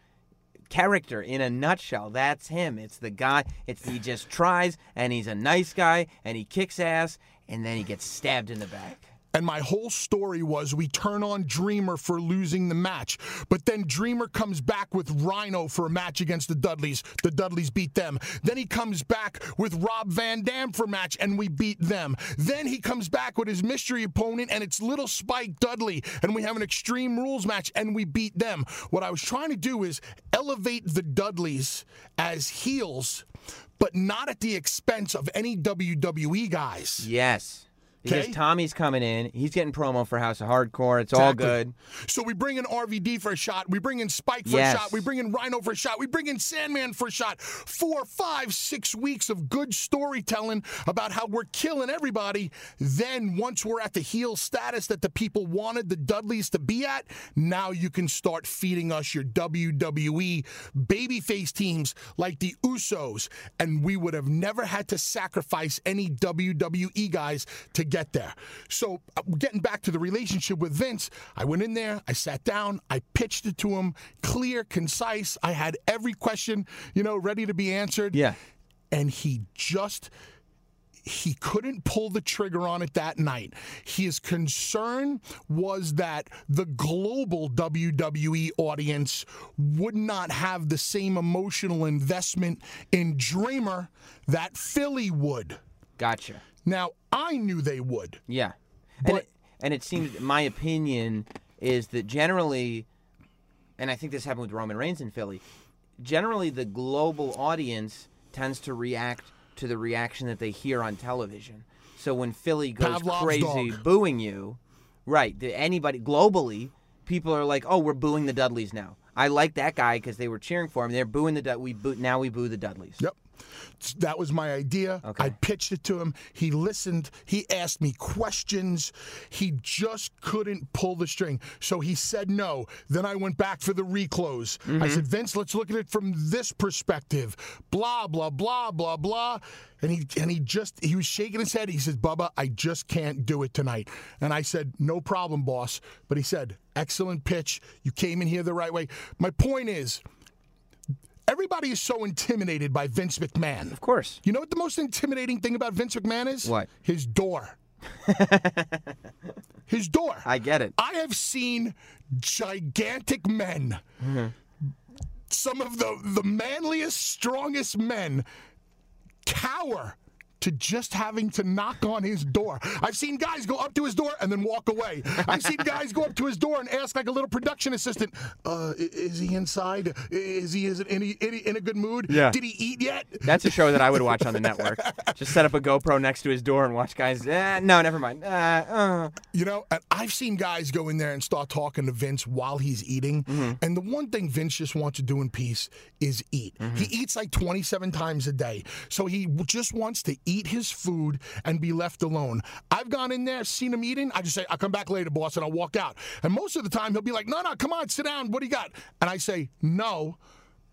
character in a nutshell. That's him. It's the guy. It's he just tries, and he's a nice guy, and he kicks ass, and then he gets stabbed in the back. And my whole story was we turn on Dreamer for losing the match. But then Dreamer comes back with Rhino for a match against the Dudleys. The Dudleys beat them. Then he comes back with Rob Van Dam for a match, and we beat them. Then he comes back with his mystery opponent, and it's Little Spike Dudley, and we have an Extreme Rules match, and we beat them. What I was trying to do is elevate the Dudleys as heels, but not at the expense of any WWE guys. Yes. Because Okay. Tommy's coming in, he's getting promo for House of Hardcore. It's all good. So we bring in RVD for a shot. We bring in Spike for Yes. a shot. We bring in Rhino for a shot. We bring in Sandman for a shot. Four, five, six weeks of good storytelling about how we're killing everybody. Then once we're at the heel status that the people wanted the Dudleys to be at, now you can start feeding us your WWE babyface teams like the Usos. And we would have never had to sacrifice any WWE guys to get there. So, uh, getting back to the relationship with Vince, I went in there, I sat down, I pitched it to him, clear, concise. I had every question, you know, ready to be answered. Yeah. And he just he couldn't pull the trigger on it that night. His concern was that the global WWE audience would not have the same emotional investment in Dreamer that Philly would. Gotcha. Now, I knew they would. Yeah. and, But- it, and it seems, my opinion is that generally, and I think this happened with Roman Reigns in Philly, generally the global audience tends to react to the reaction that they hear on television. So when Philly goes Pavlov's crazy dog. booing you, right? Anybody globally, people are like, "Oh, we're booing the Dudleys now." I like that guy because they were cheering for him. They're booing the Dud- we boo now we boo the Dudleys. Yep. That was my idea. Okay. I pitched it to him. He listened. He asked me questions. He just couldn't pull the string. So he said no. Then I went back for the reclose. I mm-hmm. said, Vince, let's look at it from this perspective. Blah, blah, blah, blah, blah. And he and he just he was shaking his head. He says, Bubba, I just can't do it tonight. And I said, No problem, boss. But he said, Excellent pitch. You came in here the right way. My point is, everybody is so intimidated by Vince McMahon. Of course. You know what the most intimidating thing about Vince McMahon is? What? His door. His door. I get it. I have seen gigantic men, mm-hmm. some of the, the manliest, strongest men, cower to just having to knock on his door. I've seen guys go up to his door and then walk away. I've seen guys go up to his door and ask like a little production assistant, uh, is he inside? Is he is it in, a- in, a- good mood? Yeah. Did he eat yet? That's a show that I would watch on the network. Just set up a GoPro next to his door and watch guys. Eh, no, never mind. Uh, uh. You know, and I've seen guys go in there and start talking to Vince while he's eating. And the one thing Vince just wants to do in peace is eat. He eats like 27 times a day. So he just wants to eat his food and be left alone. I've gone in there, seen him eating. I just say, I'll come back later, boss, and I'll walk out. And most of the time, he'll be like, no, no, come on, sit down. What do you got? And I say, no.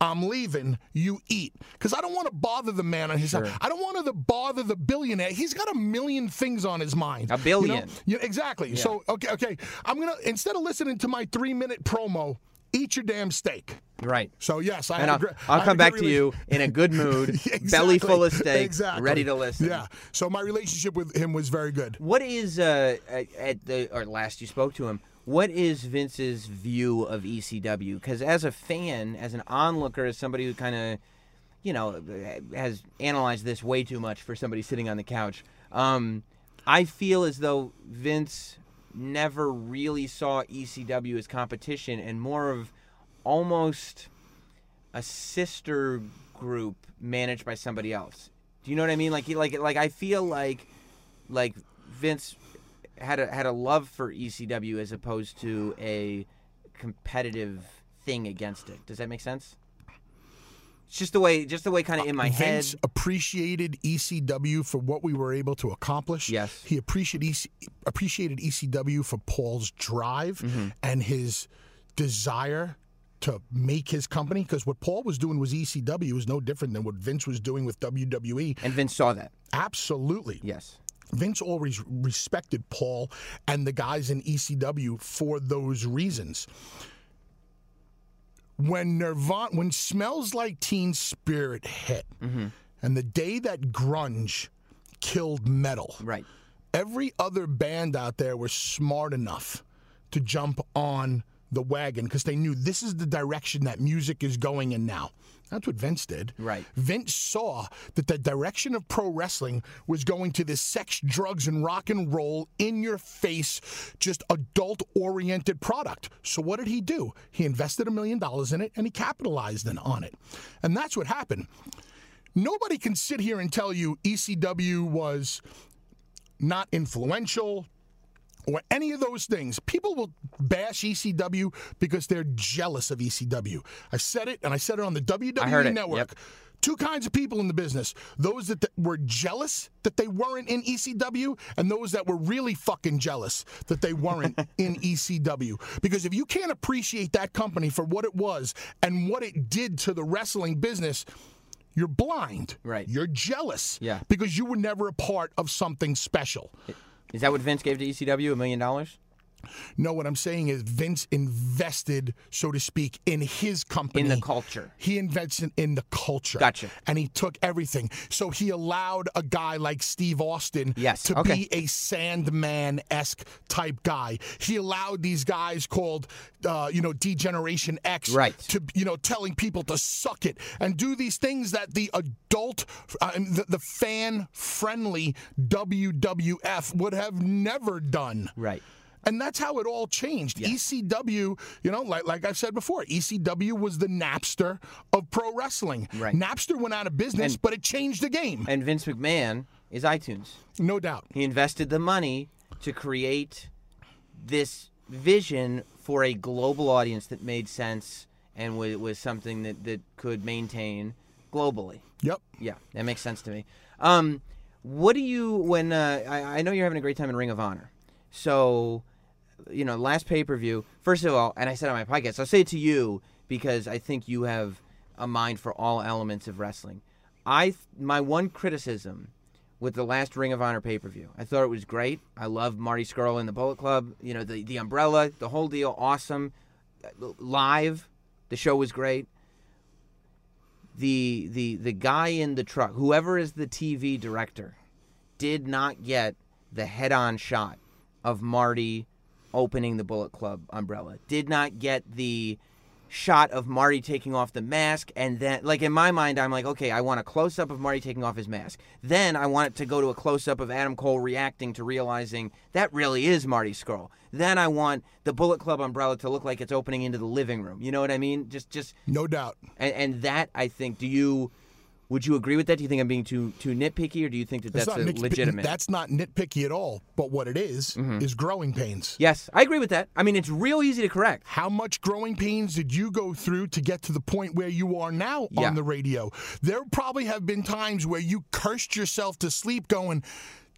I'm leaving. You eat because I don't want to bother the man on his side. I don't want to bother the billionaire. He's got a million things on his mind. A you know? billion. Yeah, exactly. So okay, okay. I'm gonna instead of listening to my three minute promo, eat your damn steak. Right. So yes, I And I'll, I'll come back to you in a good mood, Exactly. belly full of steak, Exactly. ready to listen. Yeah. So my relationship with him was very good. What is uh at- at the or last you spoke to him? What is Vince's view of ECW? Because as a fan, as an onlooker, as somebody who kind of, you know, has analyzed this way too much for somebody sitting on the couch, um, I feel as though Vince never really saw ECW as competition and more of almost a sister group managed by somebody else. Do you know what I mean? Like, like, like I feel like, like Vince had a had a love for ECW as opposed to a competitive thing against it. Does that make sense? It's just the way, just the way, kind of in my head. Vince appreciated ECW for what we were able to accomplish. Yes. He appreciated EC, appreciated ECW for Paul's drive Mm-hmm. and his desire to make his company. Because what Paul was doing was ECW was no different than what Vince was doing with WWE. And Vince saw that. Absolutely. Yes. Vince always respected Paul and the guys in ECW for those reasons. When Nirvana, when Smells Like Teen Spirit hit, mm-hmm. and the day that grunge killed metal, Right. every other band out there was smart enough to jump on the wagon because they knew this is the direction that music is going in now. That's what Vince did. Right. Vince saw that the direction of pro wrestling was going to this sex, drugs, and rock and roll, in your face, just adult oriented product. So what did he do? He invested a million dollars in it and he capitalized on it. And that's what happened. Nobody can sit here and tell you ECW was not influential or any of those things. People will bash ECW because they're jealous of ECW. I said it, and I said it on the WWE network. yep. Two kinds of people in the business those that, that were jealous that they weren't in ECW, and those that were really fucking jealous that they weren't in ECW. Because if you can't appreciate that company for what it was and what it did to the wrestling business, you're blind. Right. You're jealous. Yeah. Because you were never a part of something special. Is that what Vince gave to ECW? A million dollars? No, what I'm saying is Vince invested, so to speak, in his company. In the culture. He invested in the culture. Gotcha. And he took everything. So he allowed a guy like Steve Austin Yes, to okay. be a Sandman esque type guy. He allowed these guys called, uh, you know, D-Generation X Right. to, you know, telling people to suck it and do these things that the adult, uh, the, the fan friendly WWF would have never done. Right. And that's how it all changed. ECW, you know, like like I've said before, ECW was the Napster of pro wrestling. Right. Napster went out of business, And- but it changed the game. And Vince McMahon is iTunes. no doubt. He invested the money to create this vision for a global audience that made sense and was, was something that, that could maintain globally. Yep. Yeah, that makes sense to me. Um, what do you when uh, I, I know you're having a great time in Ring of Honor, so you know last pay per view. First of all, and I said on my podcast, I'll say it to you because I think you have a mind for all elements of wrestling. I my one criticism with the last Ring of Honor pay per view, I thought it was great. I love Marty Scurll and the Bullet Club. You know the the umbrella, the whole deal, awesome. Live, the show was great the the the guy in the truck, whoever is the TV director, did not get the head-on shot of Marty opening the Bullet Club umbrella. Did not get the shot of Marty taking off the mask and then like in my mind I'm like okay I want a close up of Marty taking off his mask then I want it to go to a close up of Adam Cole reacting to realizing that really is Marty Scurll then I want the Bullet Club umbrella to look like it's opening into the living room you know what I mean just just No doubt. and, and that I think. Do you? Would you agree with that? Do you think I'm being too too nitpicky, or do you think that that's nit- legitimate? That's not nitpicky at all. But what it is, Mm-hmm. is growing pains. yes, I agree with that. I mean, it's real easy to correct. How much growing pains did you go through to get to the point where you are now Yeah. on the radio? There probably have been times where you cursed yourself to sleep going,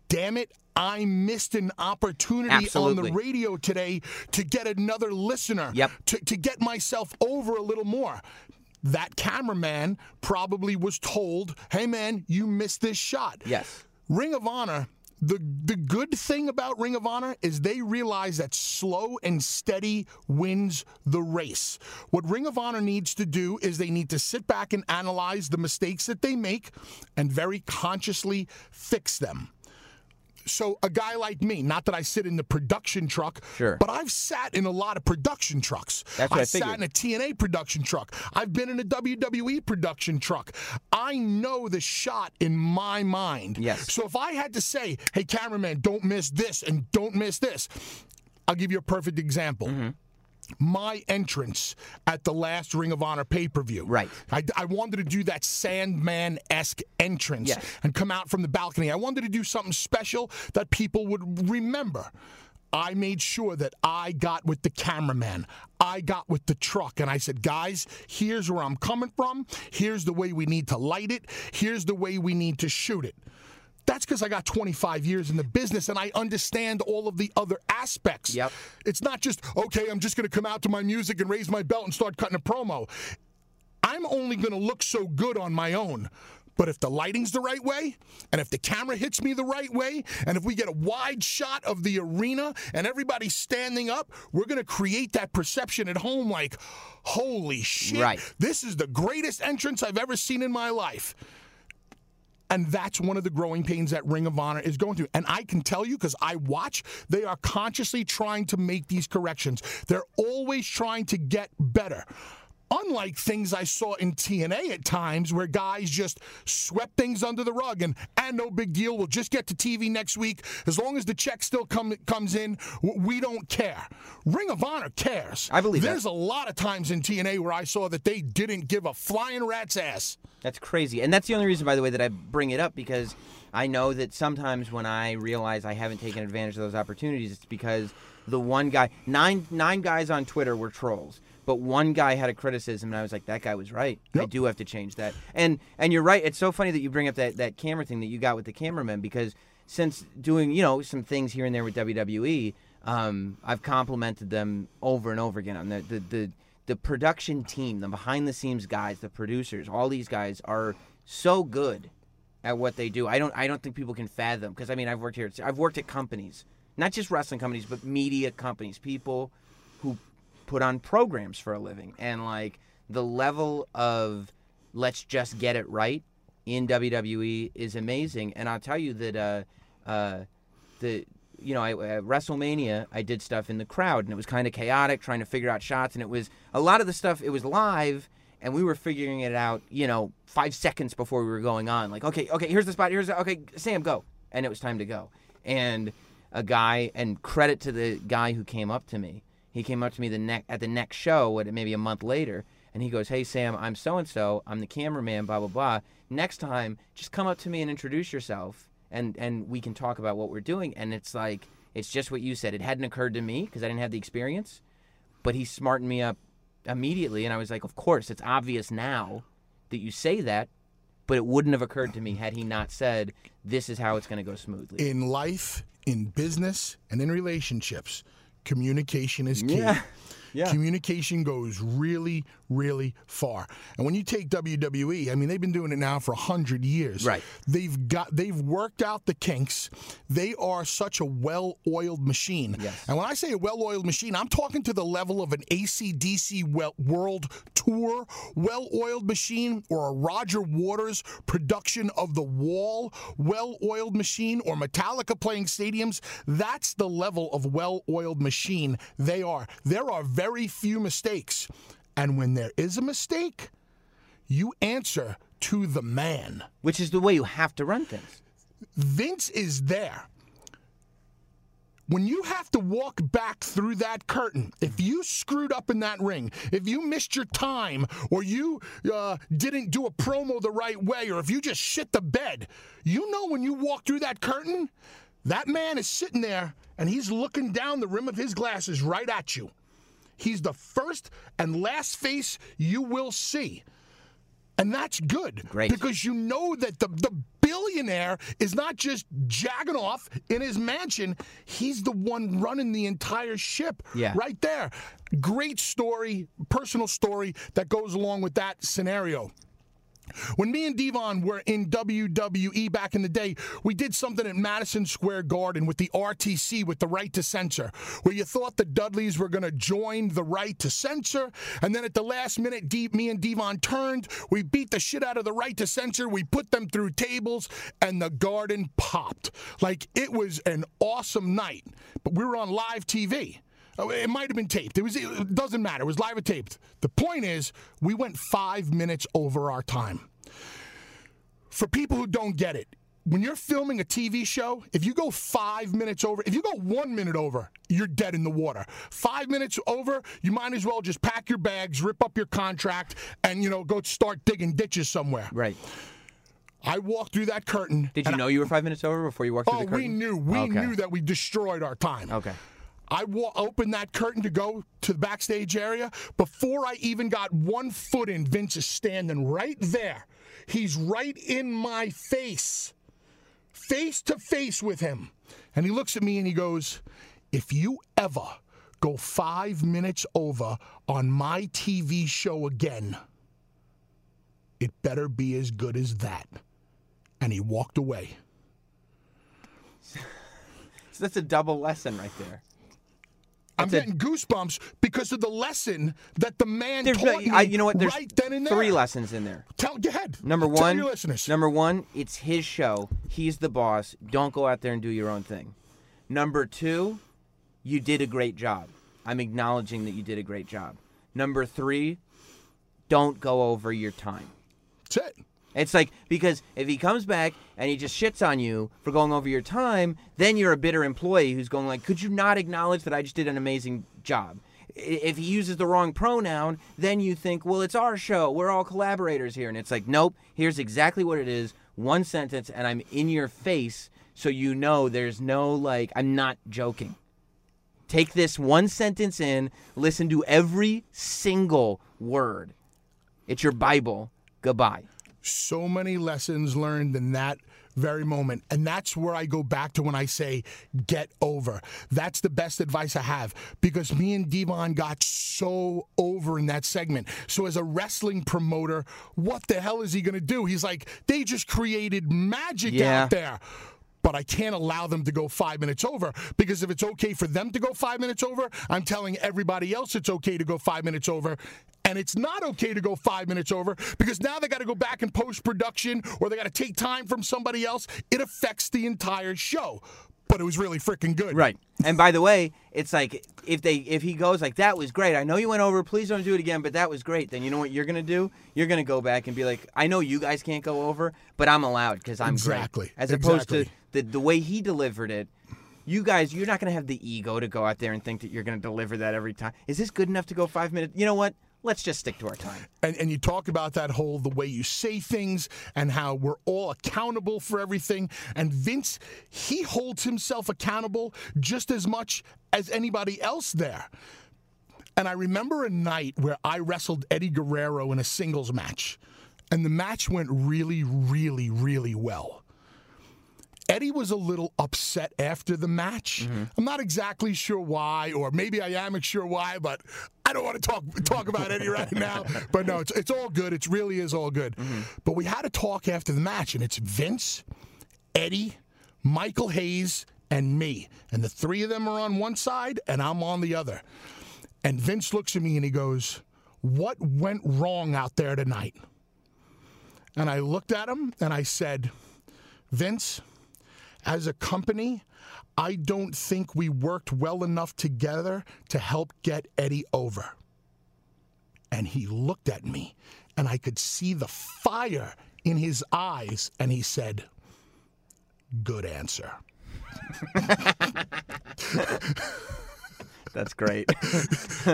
damn it, I missed an opportunity on the radio today to get another listener, Yep. to, to get myself over a little more. That cameraman probably was told, hey man, you missed this shot. Yes. Ring of Honor, the the good thing about Ring of Honor is they realize that slow and steady wins the race. What Ring of Honor needs to do is they need to sit back and analyze the mistakes that they make and very consciously fix them. So a guy like me, not that I sit in the production truck, Sure. but I've sat in a lot of production trucks. That's what I sat in a TNA production truck. I've been in a WWE production truck. I know the shot in my mind. Yes. So if I had to say, hey, cameraman, don't miss this and don't miss this, I'll give you a perfect example. Mm-hmm. My entrance at the last Ring of Honor pay per view. Right. I, I wanted to do that Sandman esque entrance Yes. and come out from the balcony. I wanted to do something special that people would remember. I made sure that I got with the cameraman. I got with the truck and I said, guys, here's where I'm coming from. Here's the way we need to light it. Here's the way we need to shoot it. That's because I got 25 years in the business and I understand all of the other aspects. Yep. It's not just, okay, I'm just going to come out to my music and raise my belt and start cutting a promo. I'm only going to look so good on my own. But if the lighting's the right way, and if the camera hits me the right way, and if we get a wide shot of the arena and everybody's standing up, we're going to create that perception at home like, holy shit, Right. this is the greatest entrance I've ever seen in my life. And that's one of the growing pains that Ring of Honor is going through. And I can tell you, because I watch, they are consciously trying to make these corrections. They're always trying to get better. Unlike things I saw in TNA at times where guys just swept things under the rug and, and no big deal, we'll just get to TV next week. As long as the check still come, comes in, we don't care. Ring of Honor cares. I believe that. There's a lot of times in TNA where I saw that they didn't give a flying rat's ass. That's crazy. And that's the only reason, by the way, that I bring it up because I know that sometimes when I realize I haven't taken advantage of those opportunities, it's because the one guy, nine nine guys on Twitter were trolls, but one guy had a criticism, and I was like, that guy was right. I do have to change that. And and you're right. It's so funny that you bring up that that camera thing that you got with the cameraman because since doing you know some things here and there with WWE, um, I've complimented them over and over again on the the. the the production team, the behind the scenes guys, the producers, all these guys are so good at what they do. I don't I don't think people can fathom because I mean I've worked here. I've worked at companies, not just wrestling companies, but media companies, people who put on programs for a living and like the level of let's just get it right in WWE is amazing. And I'll tell you that uh, uh, the you know I, at WrestleMania I did stuff in the crowd and it was kind of chaotic trying to figure out shots and it was a lot of the stuff it was live and we were figuring it out you know five seconds before we were going on like okay okay here's the spot here's the, okay Sam go and it was time to go and a guy, and credit to the guy who came up to me. He came up to me the next at the next show, maybe a month later, and he goes, "Hey Sam, I'm so and so. I'm the cameraman. Blah blah blah. Next time, just come up to me and introduce yourself, and and we can talk about what we're doing." And it's like it's just what you said. It hadn't occurred to me because I didn't have the experience, but he smartened me up immediately, and I was like, "Of course, it's obvious now that you say that." But it wouldn't have occurred to me had he not said, "This is how it's going to go smoothly." In life, in business, and in relationships, communication is key. Yeah. Yeah. Communication goes really, really far. And when you take WWE, I mean, they've been doing it now for 100 years. Right. They've got they've worked out the kinks. They are such a well-oiled machine. Yes. And when I say a well-oiled machine, I'm talking to the level of an ACDC well, World Tour well-oiled machine or a Roger Waters production of The Wall well-oiled machine or Metallica playing stadiums. That's the level of well-oiled machine they are. There are very few mistakes. And when there is a mistake, you answer to the man. Which is the way you have to run things. Vince is there. When you have to walk back through that curtain, if you screwed up in that ring, if you missed your time, or you uh, didn't do a promo the right way, or if you just shit the bed, you know when you walk through that curtain, that man is sitting there and he's looking down the rim of his glasses right at you. He's the first and last face you will see. And that's good. Great. Because you know that the, the billionaire is not just jagging off in his mansion, he's the one running the entire ship Yeah. right there. Great story, personal story that goes along with that scenario. When me and Devon were in WWE back in the day, we did something at Madison Square Garden with the RTC with the right to censor, where you thought the Dudleys were going to join the right to censor, and then at the last minute, D- me and Devon turned. We beat the shit out of the right to censor. We put them through tables, and the garden popped. Like it was an awesome night, but we were on live TV. Oh, It might have been taped. It was. It doesn't matter. It was live or taped. The point is, we went five minutes over our time. For people who don't get it, when you're filming a TV show, if you go five minutes over, if you go one minute over, you're dead in the water. Five minutes over, you might as well just pack your bags, rip up your contract, and you know go start digging ditches somewhere. Right. I walked through that curtain. Did you know you were five minutes over before you walked through Oh, the curtain? we knew. We Okay. knew that we destroyed our time. Okay. I wa- opened that curtain to go to the backstage area. Before I even got one foot in, Vince is standing right there. He's right in my face, face to face with him. And he looks at me and he goes, If you ever go five minutes over on my TV show again, it better be as good as that. And he walked away. So that's a double lesson right there. I'm a- getting goosebumps because of the lesson that the man taught me I, you know what? There's right then and there. three lessons in there. Tell, go ahead. Number Tell one, your listeners. number one, it's his show. He's the boss. Don't go out there and do your own thing. Number two, you did a great job. I'm acknowledging that you did a great job. Number three, don't go over your time. That's it. It's like because if he comes back and he just shits on you for going over your time, then you're a bitter employee who's going like, "Could you not acknowledge that I just did an amazing job?" If he uses the wrong pronoun, then you think, "Well, it's our show. We're all collaborators here." And it's like, "Nope, here's exactly what it is. One sentence and I'm in your face so you know there's no like I'm not joking." Take this one sentence in, listen to every single word. It's your Bible. Goodbye. So many lessons learned in that very moment. And that's where I go back to when I say, get over. That's the best advice I have because me and Devon got so over in that segment. So, as a wrestling promoter, what the hell is he going to do? He's like, they just created magic Yeah. out there. But I can't allow them to go five minutes over because if it's okay for them to go five minutes over, I'm telling everybody else it's okay to go five minutes over. And it's not okay to go five minutes over because now they got to go back in post production or they got to take time from somebody else. It affects the entire show. But it was really freaking good. Right. And by the way, it's like if they if he goes like that was great. I know you went over. Please don't do it again. But that was great. Then you know what you're gonna do? You're gonna go back and be like, I know you guys can't go over, but I'm allowed because I'm Exactly. great. As opposed to the the way he delivered it. you guys, you're not going to have the ego to go out there and think that you're going to deliver that every time. Is this good enough to go five minutes? You know what? Let's just stick to our time. and, and you talk about that whole the way you say things and how we're all accountable for everything. And vince he holds himself accountable just as much as anybody else there. And i remember a night where i wrestled eddie guerrero in a singles match. And the match went really really really well Eddie was a little upset after the match. Mm-hmm. I'm not exactly sure why, or maybe I am sure why, but I don't want to talk talk about Eddie right now. But no, it's it's all good. It really is all good. Mm-hmm. But we had a talk after the match, and it's Vince, Eddie, Michael Hayes, and me, and the three of them are on one side, and I'm on the other. And Vince looks at me and he goes, "What went wrong out there tonight?" And I looked at him and I said, Vince, as a company, I don't think we worked well enough together to help get Eddie over. And he looked at me, and I could see the fire in his eyes, and he said, Good answer. That's great.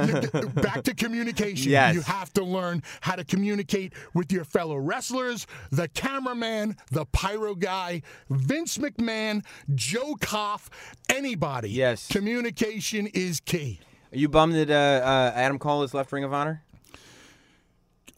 Back to communication. Yes. You have to learn how to communicate with your fellow wrestlers, the cameraman, the pyro guy, Vince McMahon, Joe Koff, anybody. Yes. Communication is key. Are you bummed that uh, uh, Adam Cole has left Ring of Honor?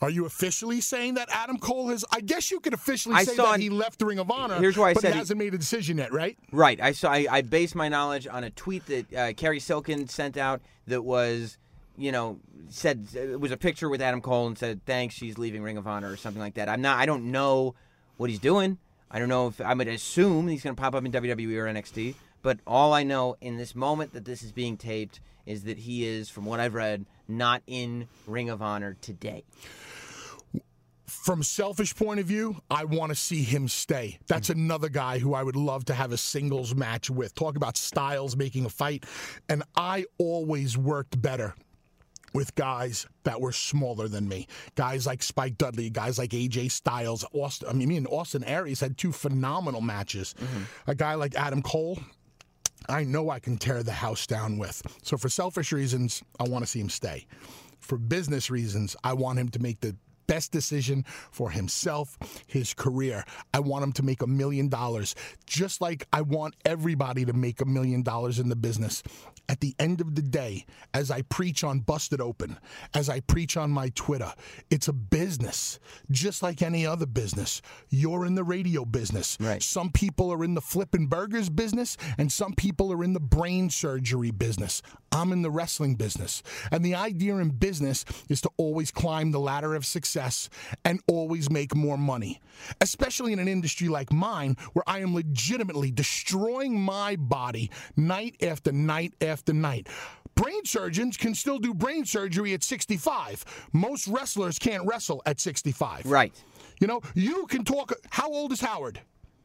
Are you officially saying that Adam Cole has? I guess you could officially I say saw that an- he left the Ring of Honor. Here's why I but said he hasn't made a decision yet, right? Right. I saw. I, I based my knowledge on a tweet that uh, Cary Silkin sent out that was, you know, said it was a picture with Adam Cole and said thanks, she's leaving Ring of Honor or something like that. I'm not. I don't know what he's doing. I don't know if I would assume he's going to pop up in WWE or NXT. But all I know in this moment that this is being taped is that he is, from what I've read, not in Ring of Honor today. from selfish point of view, I want to see him stay. That's mm-hmm. another guy who I would love to have a singles match with. Talk about styles making a fight. And I always worked better with guys that were smaller than me. Guys like Spike Dudley, guys like AJ Styles, Austin. I mean, me and Austin Aries had two phenomenal matches. Mm-hmm. A guy like Adam Cole, I know I can tear the house down with. So for selfish reasons, I want to see him stay. For business reasons, I want him to make the best decision for himself, his career. I want him to make a million dollars, just like I want everybody to make a million dollars in the business. At the end of the day, as I preach on Busted Open, as I preach on my Twitter, it's a business, just like any other business. You're in the radio business. Right. Some people are in the flipping burgers business, and some people are in the brain surgery business. I'm in the wrestling business. And the idea in business is to always climb the ladder of success and always make more money, especially in an industry like mine where I am legitimately destroying my body night after night after night. Brain surgeons can still do brain surgery at 65. Most wrestlers can't wrestle at 65. Right. You know, you can talk. How old is Howard?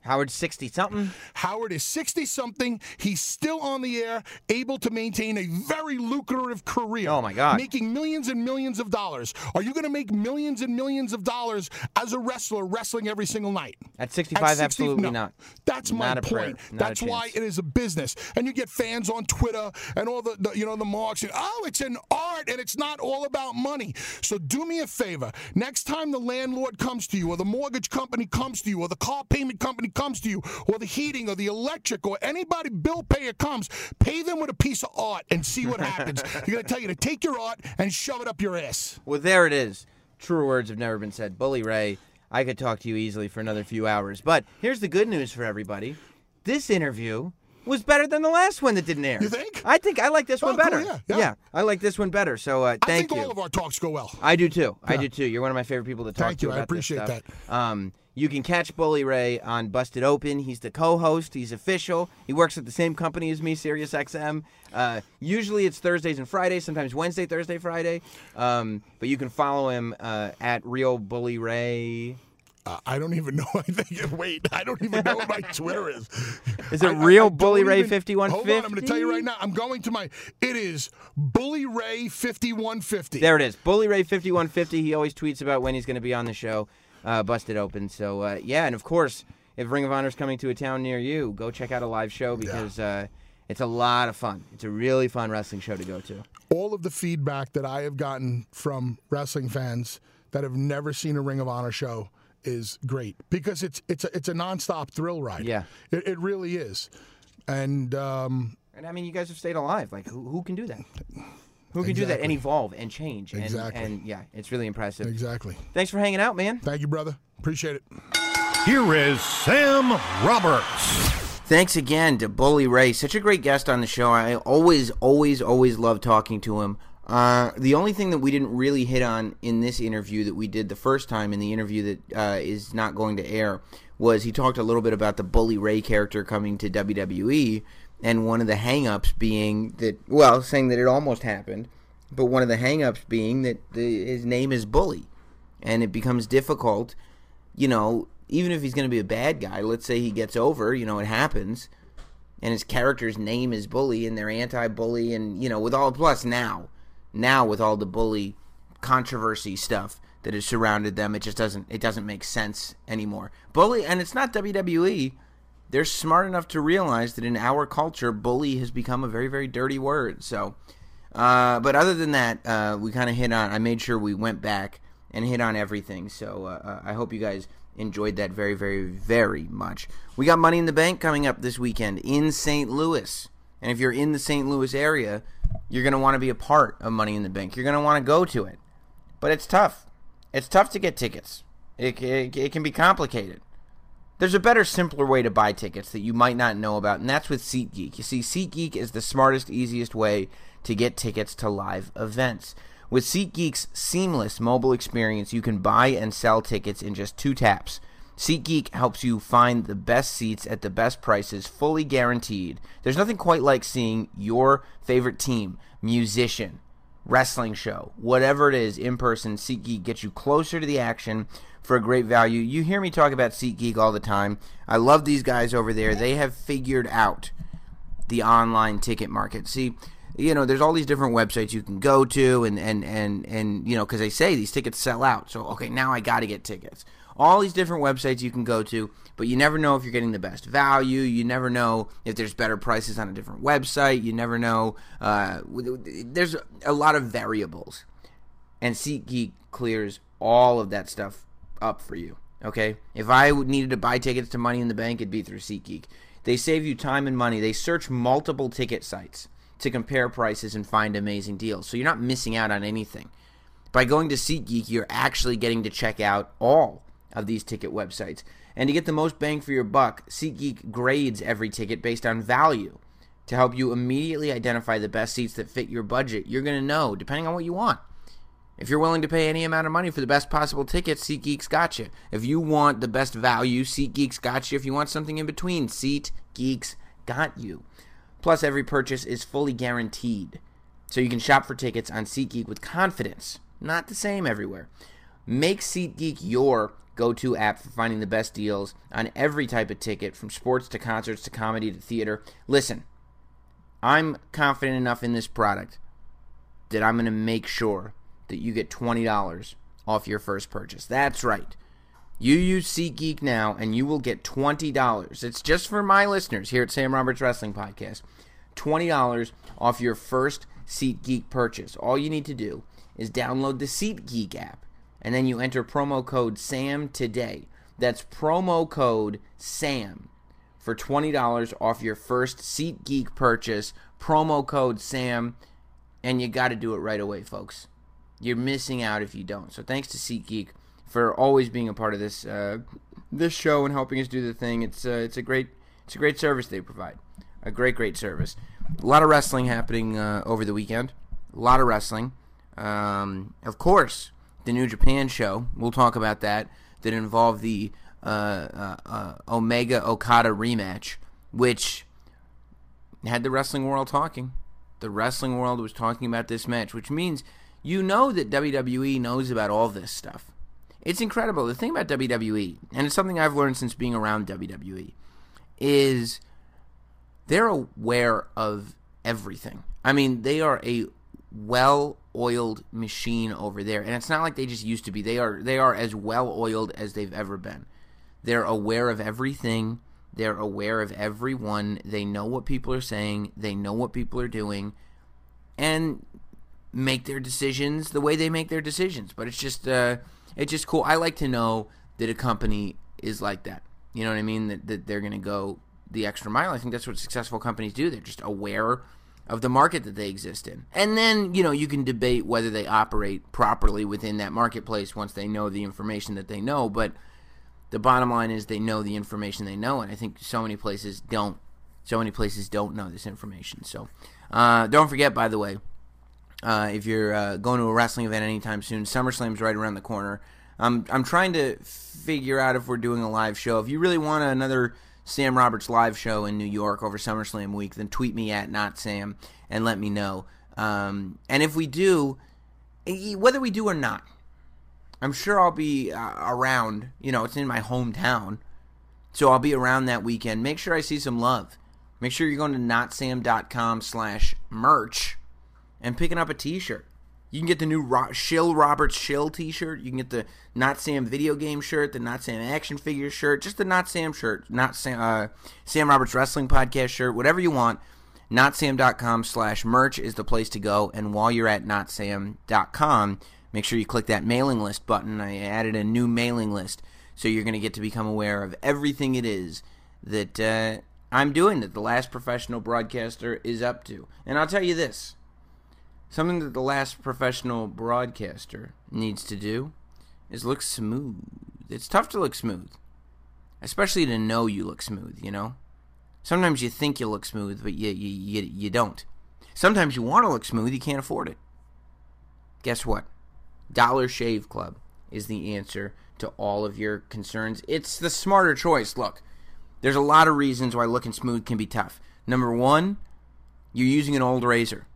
Howard's sixty something. Howard is 60 something. He's still on the air, able to maintain a very lucrative career. Oh, my God. Making millions and millions of dollars. Are you going to make millions and millions of dollars as a wrestler wrestling every single night? At 65, 60 absolutely no. not. That's my Not a point. That's why it is a business. And you get fans on Twitter and all the, the you know the marks and oh, it's an art and it's not all about money. So do me a favor. Next time the landlord comes to you or the mortgage company comes to you or the car payment company comes to you or the heating or the electric or anybody bill payer comes, pay them with a piece of art and see what happens. They're going to tell you to take your art and shove it up your ass. Well, there it is. Truer words have never been said. Bully Ray, I could talk to you easily for another few hours. But here's the good news for everybody. This interview was better than the last one that didn't air. You think? I think I like this Oh, one cool, better. yeah, yeah. I like this one better. So uh, thank you. I think you. all of our talks go well. I do too. I do too. You're one of my favorite people to talk Thank to you. I appreciate that. Um, you can catch Bully Ray on Busted Open. He's the co-host. He's official. He works at the same company as me, SiriusXM. Uh, usually it's Thursdays and Fridays. Sometimes Wednesday, Thursday, Friday. Um, but you can follow him uh, at Real Bully Ray. Uh, I don't even know. I think. Wait, I don't even know what my Twitter is. Is it I- I- Real I don't Bully Ray even- 5150? Hold on, I'm going to tell you right now. I'm going to my. It is Bully Ray 5150. There it is. Bully Ray 5150. He always tweets about when he's going to be on the show. Uh, busted open. So uh, yeah, and of course, if Ring of Honor is coming to a town near you, go check out a live show because uh, It's a lot of fun. It's a really fun wrestling show to go to. All of the feedback that I have gotten from wrestling fans that have never seen a Ring of Honor show is great because it's it's a, it's a nonstop thrill ride. Yeah. it, it really is. And um, And I mean, you guys have stayed alive. Like, who, who can do that? Who can do that and evolve and change? And, Exactly. And yeah, it's really impressive. exactly. Thanks for hanging out, man. Thank you, brother. Appreciate it. Here is Sam Roberts. Thanks again to Bully Ray. Such a great guest on the show. I always, always, always love talking to him. Uh, the only thing that we didn't really hit on in this interview that we did the first time in the interview that uh, is not going to air was he talked a little bit about the Bully Ray character coming to WWE and one of the hangups being that, well, saying that it almost happened, but one of the hangups being that the, his name is Bully. And it becomes difficult you know, even if he's going to be a bad guy, let's say he gets over, you know, it happens, and his character's name is Bully, and they're anti-bully, and you know, with all plus now, now with all the bully controversy stuff that has surrounded them, it just doesn't it doesn't make sense anymore. Bully, and it's not WWE. They're smart enough to realize that in our culture, bully has become a very very dirty word. So. Uh, but other than that, uh, we kind of hit on. I made sure we went back and hit on everything. So uh, uh, I hope you guys enjoyed that very, very, very much. We got Money in the Bank coming up this weekend in St. Louis, and if you're in the St. Louis area, you're to want to be a part of Money in the Bank. You're to want to go to it, but it's tough. It's tough to get tickets. It, it, it can be complicated. There's a better, simpler way to buy tickets that you might not know about, and that's with SeatGeek. You see, SeatGeek is the smartest, easiest way to get tickets to live events. With SeatGeek's seamless mobile experience, you can buy and sell tickets in just two taps. SeatGeek helps you find the best seats at the best prices, fully guaranteed. There's nothing quite like seeing your favorite team, musician, wrestling show, whatever it is, in person. SeatGeek gets you closer to the action for a great value. You hear me talk about SeatGeek all the time. I love these guys over there. They have figured out the online ticket market. See, you know, there's all these different websites you can go to, and and and and you know, because they say these tickets sell out. So okay, now I got to get tickets. All these different websites you can go to, but you never know if you're getting the best value. You never know if there's better prices on a different website. You never know. Uh, there's a lot of variables, and SeatGeek clears all of that stuff up for you. Okay, if I needed to buy tickets to Money in the Bank, it'd be through SeatGeek. They save you time and money. They search multiple ticket sites to compare prices and find amazing deals. So you're not missing out on anything. By going to SeatGeek, you're actually getting to check out all of these ticket websites. And to get the most bang for your buck, SeatGeek grades every ticket based on value to help you immediately identify the best seats that fit your budget. You're going to know, depending on what you want. If you're willing to pay any amount of money for the best possible ticket, SeatGeek's got you. If you want the best value, SeatGeek's got you. If you want something in between, SeatGeek's got you. Plus, every purchase is fully guaranteed. So you can shop for tickets on SeatGeek with confidence. Not the same everywhere. Make SeatGeek your go to app for finding the best deals on every type of ticket, from sports to concerts to comedy to theater. Listen, I'm confident enough in this product that I'm going to make sure that you get $20 off your first purchase. That's right. You use SeatGeek now and you will get $20. It's just for my listeners here at Sam Roberts Wrestling Podcast. $20 off your first SeatGeek purchase. All you need to do is download the SeatGeek app and then you enter promo code SAM today. That's promo code SAM for $20 off your first SeatGeek purchase. Promo code SAM and you got to do it right away, folks. You're missing out if you don't. So thanks to SeatGeek for always being a part of this uh, this show and helping us do the thing. It's uh, it's a great it's a great service they provide. A great great service. A lot of wrestling happening uh, over the weekend. A lot of wrestling. Um, of course, the New Japan show. We'll talk about that. That involved the uh, uh, uh, Omega Okada rematch, which had the wrestling world talking. The wrestling world was talking about this match, which means you know that WWE knows about all this stuff. It's incredible. The thing about WWE, and it's something I've learned since being around WWE, is they're aware of everything. I mean, they are a well-oiled machine over there, and it's not like they just used to be. They are they are as well-oiled as they've ever been. They're aware of everything. They're aware of everyone. They know what people are saying. They know what people are doing, and make their decisions the way they make their decisions. But it's just, uh, it's just cool. I like to know that a company is like that. You know what I mean? That, that they're going to go the extra mile. I think that's what successful companies do. They're just aware of the market that they exist in. And then, you know, you can debate whether they operate properly within that marketplace once they know the information that they know. But the bottom line is they know the information they know. And I think so many places don't. So many places don't know this information. So uh, don't forget, by the way, uh, if you're uh, going to a wrestling event anytime soon, SummerSlam's right around the corner. Um, I'm trying to figure out if we're doing a live show. If you really want another Sam Roberts live show in New York over SummerSlam week, then tweet me at not Sam and let me know. Um, and if we do, whether we do or not, I'm sure I'll be uh, around. You know, it's in my hometown, so I'll be around that weekend. Make sure I see some love. Make sure you're going to notsam.com slash merch and picking up a t-shirt. You can get the new Ro- Shill Roberts Shill T-shirt. You can get the Not Sam video game shirt, the Not Sam action figure shirt, just the Not Sam shirt, Not Sam uh, Sam Roberts Wrestling Podcast shirt, whatever you want. NotSam.com slash merch is the place to go. And while you're at NotSam.com, make sure you click that mailing list button. I added a new mailing list, so you're going to get to become aware of everything it is that uh, I'm doing, that the last professional broadcaster is up to. And I'll tell you this Something that the last professional broadcaster needs to do is look smooth. It's tough to look smooth, especially to know you look smooth, you know? Sometimes you think you look smooth, but you, you, you, you don't. Sometimes you want to look smooth, you can't afford it. Guess what? Dollar Shave Club is the answer to all of your concerns. It's the smarter choice. Look, there's a lot of reasons why looking smooth can be tough. Number one, you're using an old razor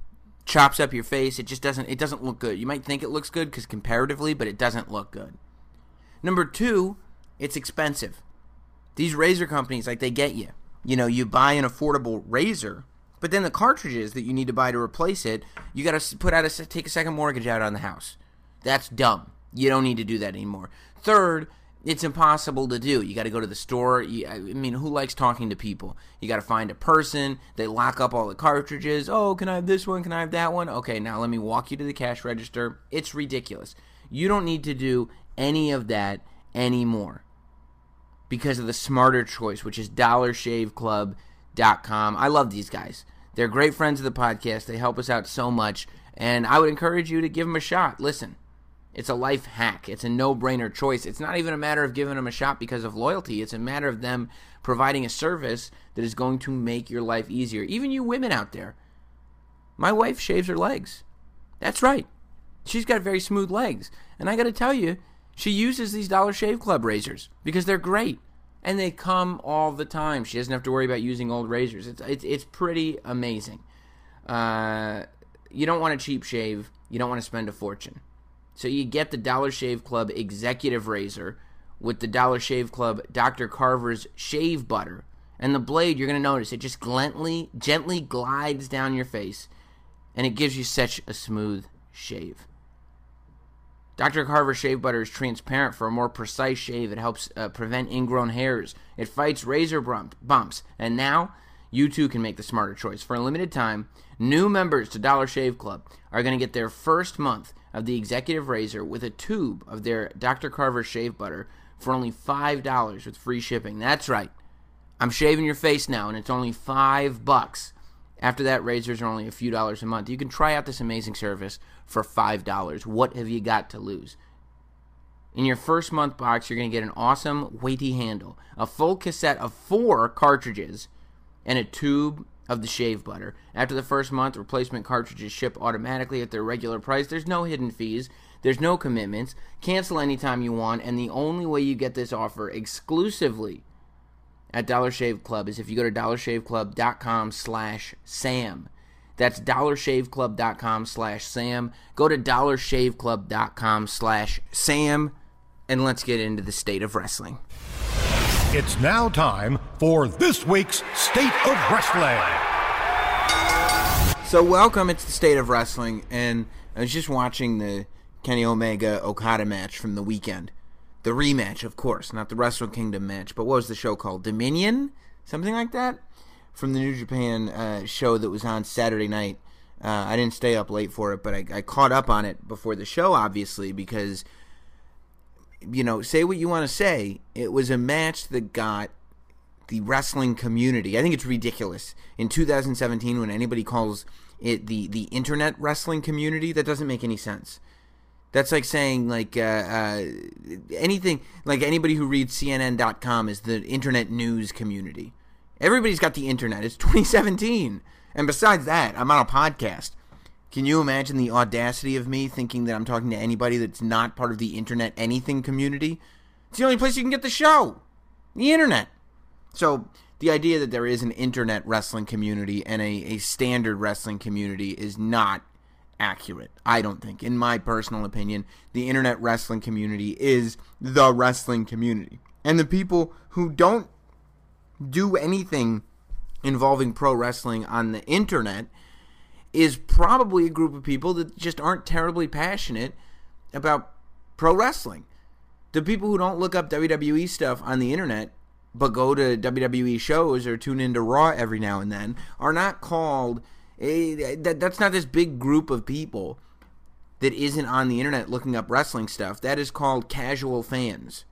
chops up your face. It just doesn't it doesn't look good. You might think it looks good because comparatively, but it doesn't look good. Number two, it's expensive. These razor companies, like they get you. You know, you buy an affordable razor, but then the cartridges that you need to buy to replace it, you got to put out a take a second mortgage out on the house. That's dumb. You don't need to do that anymore. Third, it's impossible to do. You got to go to the store. You, I mean, who likes talking to people? You got to find a person. They lock up all the cartridges. Oh, can I have this one? Can I have that one? Okay, now let me walk you to the cash register. It's ridiculous. You don't need to do any of that anymore because of the smarter choice, which is dollarshaveclub.com. I love these guys. They're great friends of the podcast. They help us out so much, and I would encourage you to give them a shot. Listen, it's a life hack. It's a no brainer choice. It's not even a matter of giving them a shot because of loyalty. It's a matter of them providing a service that is going to make your life easier. Even you women out there. My wife shaves her legs. That's right. She's got very smooth legs. And I got to tell you, she uses these Dollar Shave Club razors because they're great. And they come all the time. She doesn't have to worry about using old razors. It's, it's, it's pretty amazing. Uh, you don't want a cheap shave, you don't want to spend a fortune. So you get the Dollar Shave Club Executive Razor with the Dollar Shave Club Dr. Carver's Shave Butter. And the blade, you're going to notice, it just gently, gently glides down your face. And it gives you such a smooth shave. Dr. Carver Shave Butter is transparent for a more precise shave. It helps uh, prevent ingrown hairs. It fights razor bumps. And now, you too can make the smarter choice. For a limited time, new members to Dollar Shave Club are going to get their first month of the executive razor with a tube of their Dr. Carver shave butter for only $5 with free shipping. That's right. I'm shaving your face now and it's only 5 bucks. After that, razors are only a few dollars a month. You can try out this amazing service for $5. What have you got to lose? In your first month box, you're going to get an awesome weighty handle, a full cassette of four cartridges, and a tube of the shave butter. After the first month, replacement cartridges ship automatically at their regular price. There's no hidden fees. There's no commitments. Cancel anytime you want, and the only way you get this offer exclusively at Dollar Shave Club is if you go to dollarshaveclub.com slash Sam. That's dollarshaveclub.com slash Sam. Go to dollarshaveclub.com slash Sam, and let's get into the state of wrestling. It's now time for this week's State of Wrestling. So, welcome. It's the State of Wrestling, and I was just watching the Kenny Omega Okada match from the weekend. The rematch, of course, not the Wrestle Kingdom match, but what was the show called? Dominion? something like that, from the New Japan uh, show that was on Saturday night. Uh, I didn't stay up late for it, but I, I caught up on it before the show, obviously, because you know, say what you want to say. It was a match that got the wrestling community. I think it's ridiculous in 2017 when anybody calls it the the internet wrestling community. That doesn't make any sense. That's like saying like uh, uh, anything like anybody who reads CNN.com is the internet news community. Everybody's got the internet. It's 2017, and besides that, I'm on a podcast. Can you imagine the audacity of me thinking that I'm talking to anybody that's not part of the internet anything community? It's the only place you can get the show, the internet. So the idea that there is an internet wrestling community and a, a standard wrestling community is not accurate. I don't think. In my personal opinion, the internet wrestling community is the wrestling community. And the people who don't do anything involving pro wrestling on the internet is probably a group of people that just aren't terribly passionate about pro wrestling. The people who don't look up WWE stuff on the internet but go to WWE shows or tune into Raw every now and then are not called. That's not this big group of people that isn't on the internet looking up wrestling stuff. That is called casual fans.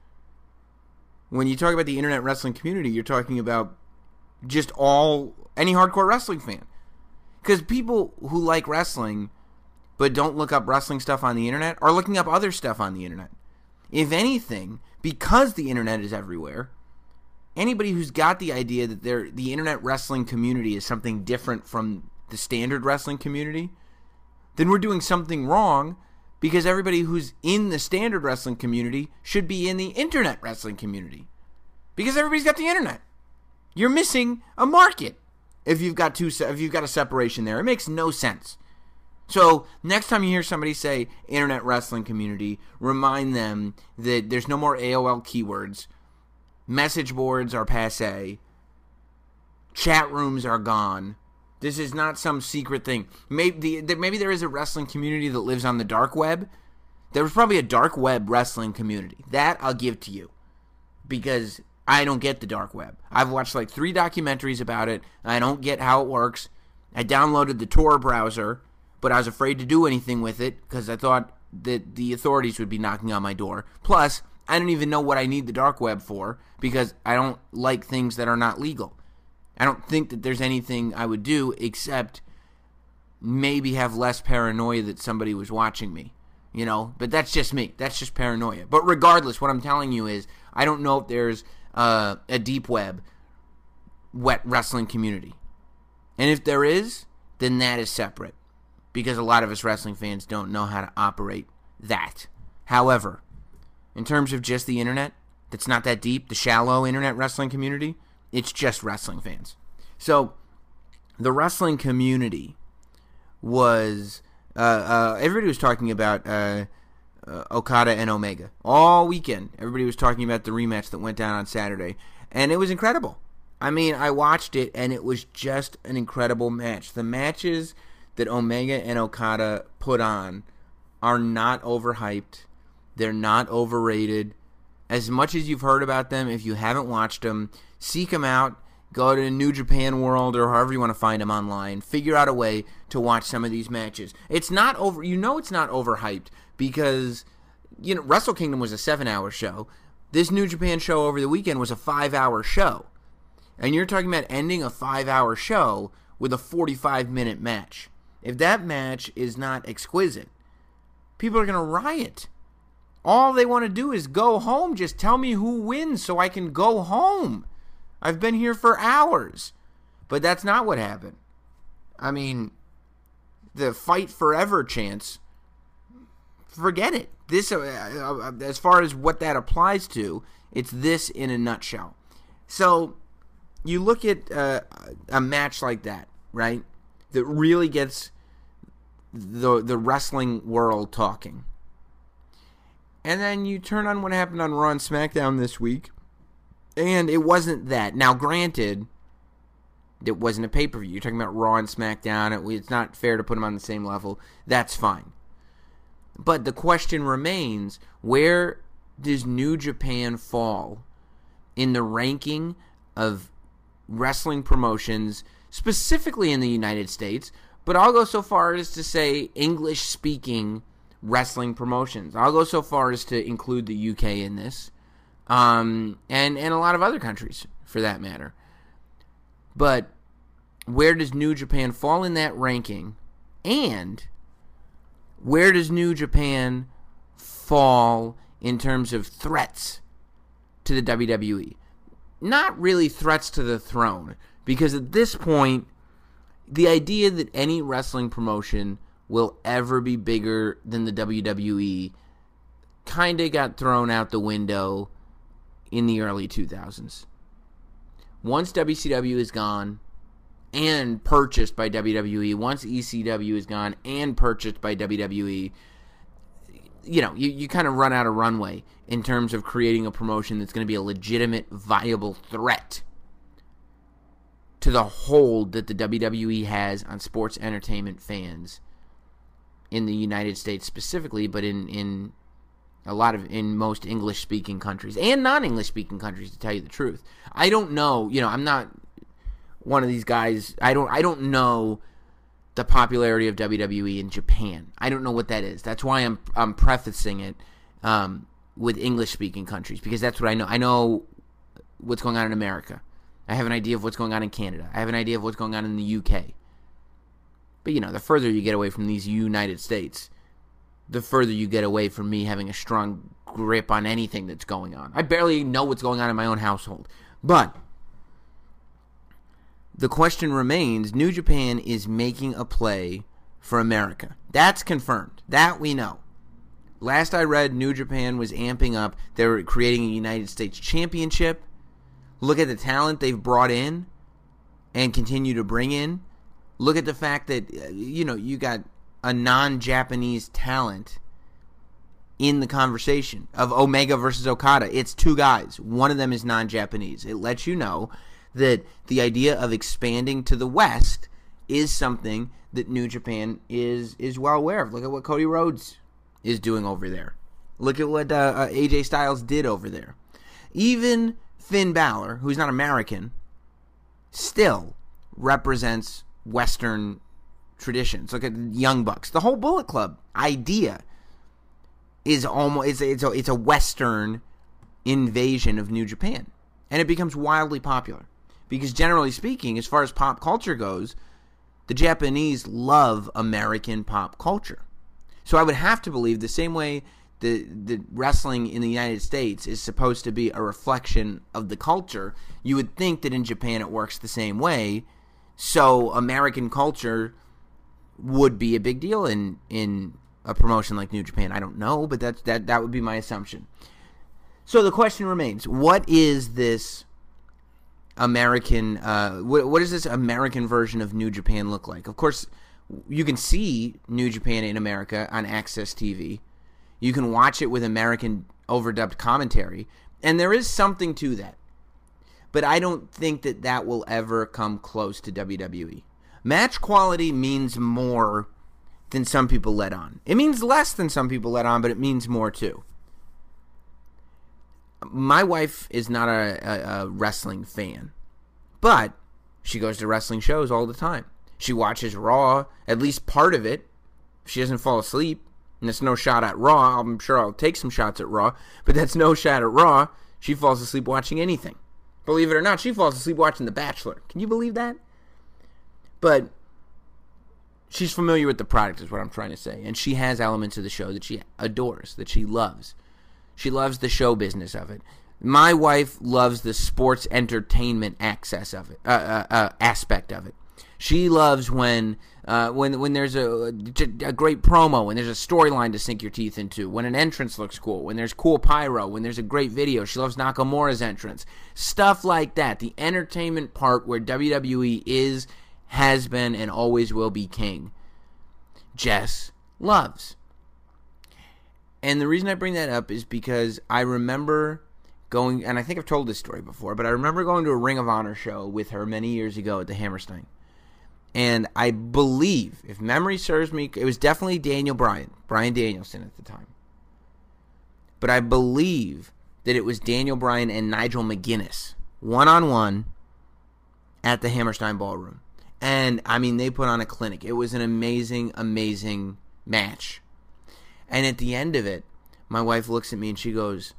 When you talk about the internet wrestling community, you're talking about just all any hardcore wrestling fan. Because people who like wrestling but don't look up wrestling stuff on the internet are looking up other stuff on the internet. If anything, because the internet is everywhere, anybody who's got the idea that they the internet wrestling community is something different from the standard wrestling community, then we're doing something wrong because everybody who's in the standard wrestling community should be in the internet wrestling community. Because everybody's got the internet. You're missing a market if you've got two if you've got a separation there. It makes no sense. So, next time you hear somebody say internet wrestling community, remind them that there's no more AOL keywords Message boards are passe. Chat rooms are gone. This is not some secret thing. Maybe maybe there is a wrestling community that lives on the dark web. There was probably a dark web wrestling community. That I'll give to you. Because I don't get the dark web. I've watched like three documentaries about it. I don't get how it works. I downloaded the Tor browser, but I was afraid to do anything with it because I thought that the authorities would be knocking on my door. Plus, I don't even know what I need the dark web for because I don't like things that are not legal. I don't think that there's anything I would do except maybe have less paranoia that somebody was watching me. You know, but that's just me. That's just paranoia. But regardless, what I'm telling you is I don't know if there's uh, a deep web wet wrestling community. And if there is, then that is separate because a lot of us wrestling fans don't know how to operate that. However, in terms of just the internet, that's not that deep, the shallow internet wrestling community, it's just wrestling fans. So the wrestling community was uh, uh, everybody was talking about uh, uh, Okada and Omega all weekend. Everybody was talking about the rematch that went down on Saturday, and it was incredible. I mean, I watched it, and it was just an incredible match. The matches that Omega and Okada put on are not overhyped. They're not overrated. As much as you've heard about them, if you haven't watched them, seek them out. Go to New Japan World or however you want to find them online. Figure out a way to watch some of these matches. It's not over. You know, it's not overhyped because you know Wrestle Kingdom was a seven-hour show. This New Japan show over the weekend was a five-hour show, and you're talking about ending a five-hour show with a 45-minute match. If that match is not exquisite, people are going to riot. All they want to do is go home. Just tell me who wins so I can go home. I've been here for hours. But that's not what happened. I mean, the fight forever chance, forget it. This, uh, uh, as far as what that applies to, it's this in a nutshell. So, you look at uh, a match like that, right? That really gets the the wrestling world talking. And then you turn on what happened on Raw and SmackDown this week, and it wasn't that. Now, granted, it wasn't a pay per view. You're talking about Raw and SmackDown. it's not fair to put them on the same level. That's fine. But the question remains where does New Japan fall in the ranking of wrestling promotions, specifically in the United States, but I'll go so far as to say English speaking wrestling promotions. I'll go so far as to include the UK in this, um, and and a lot of other countries for that matter. But where does New Japan fall in that ranking? And where does New Japan fall in terms of threats to the WWE? Not really threats to the throne, because at this point, the idea that any wrestling promotion will ever be bigger than the WWE kind of got thrown out the window in the early 2000s. Once WCW is gone and purchased by WWE, once ECW is gone and purchased by WWE, you know, you, you kind of run out of runway in terms of creating a promotion that's going to be a legitimate, viable threat to the hold that the WWE has on sports entertainment fans in the United States specifically, but in in a lot of in most English speaking countries and non English speaking countries to tell you the truth. I don't know, you know, I'm not one of these guys. I don't I don't know the popularity of WWE in Japan. I don't know what that is. That's why I'm I'm prefacing it um, with English speaking countries because that's what I know. I know what's going on in America. I have an idea of what's going on in Canada. I have an idea of what's going on in the UK. But you know, the further you get away from these United States, the further you get away from me having a strong grip on anything that's going on. I barely know what's going on in my own household. But the question remains New Japan is making a play for America. That's confirmed. That we know. Last I read, New Japan was amping up. They were creating a United States championship. Look at the talent they've brought in and continue to bring in look at the fact that uh, you know you got a non-Japanese talent in the conversation of Omega versus Okada. It's two guys. One of them is non-Japanese. It lets you know that the idea of expanding to the West is something that New Japan is is well aware of. Look at what Cody Rhodes is doing over there. Look at what uh, uh, AJ Styles did over there. Even Finn Balor, who's not American, still represents Western traditions. Look at Young Bucks. The whole Bullet Club idea is almost it's it's a, it's a Western invasion of New Japan, and it becomes wildly popular because generally speaking, as far as pop culture goes, the Japanese love American pop culture. So I would have to believe the same way the the wrestling in the United States is supposed to be a reflection of the culture. You would think that in Japan it works the same way so American culture would be a big deal in in a promotion like New Japan. I don't know, but that's that that would be my assumption. So the question remains: What is this American? Uh, what, what does this American version of New Japan look like? Of course, you can see New Japan in America on AXS TV. You can watch it with American overdubbed commentary, and there is something to that but I don't think that that will ever come close to WWE. Match quality means more than some people let on. It means less than some people let on, but it means more too. My wife is not a, a, a wrestling fan, but she goes to wrestling shows all the time. She watches Raw, at least part of it. She doesn't fall asleep, and it's no shot at Raw. I'm sure I'll take some shots at Raw, but that's no shot at Raw. She falls asleep watching anything. Believe it or not, she falls asleep watching The Bachelor. Can you believe that? But she's familiar with the product, is what I'm trying to say. And she has elements of the show that she adores, that she loves. She loves the show business of it. My wife loves the sports entertainment access of it, uh, uh, uh, aspect of it. She loves when uh, when when there's a, a great promo, when there's a storyline to sink your teeth into, when an entrance looks cool, when there's cool pyro, when there's a great video. She loves Nakamura's entrance, stuff like that. The entertainment part where WWE is, has been, and always will be king. Jess loves. And the reason I bring that up is because I remember going, and I think I've told this story before, but I remember going to a Ring of Honor show with her many years ago at the Hammerstein and I believe, if memory serves me, it was definitely Daniel Bryan, Bryan Danielson at the time. But I believe that it was Daniel Bryan and Nigel McGuinness, one on one, at the Hammerstein Ballroom. And I mean, they put on a clinic. It was an amazing, amazing match. And at the end of it, my wife looks at me and she goes,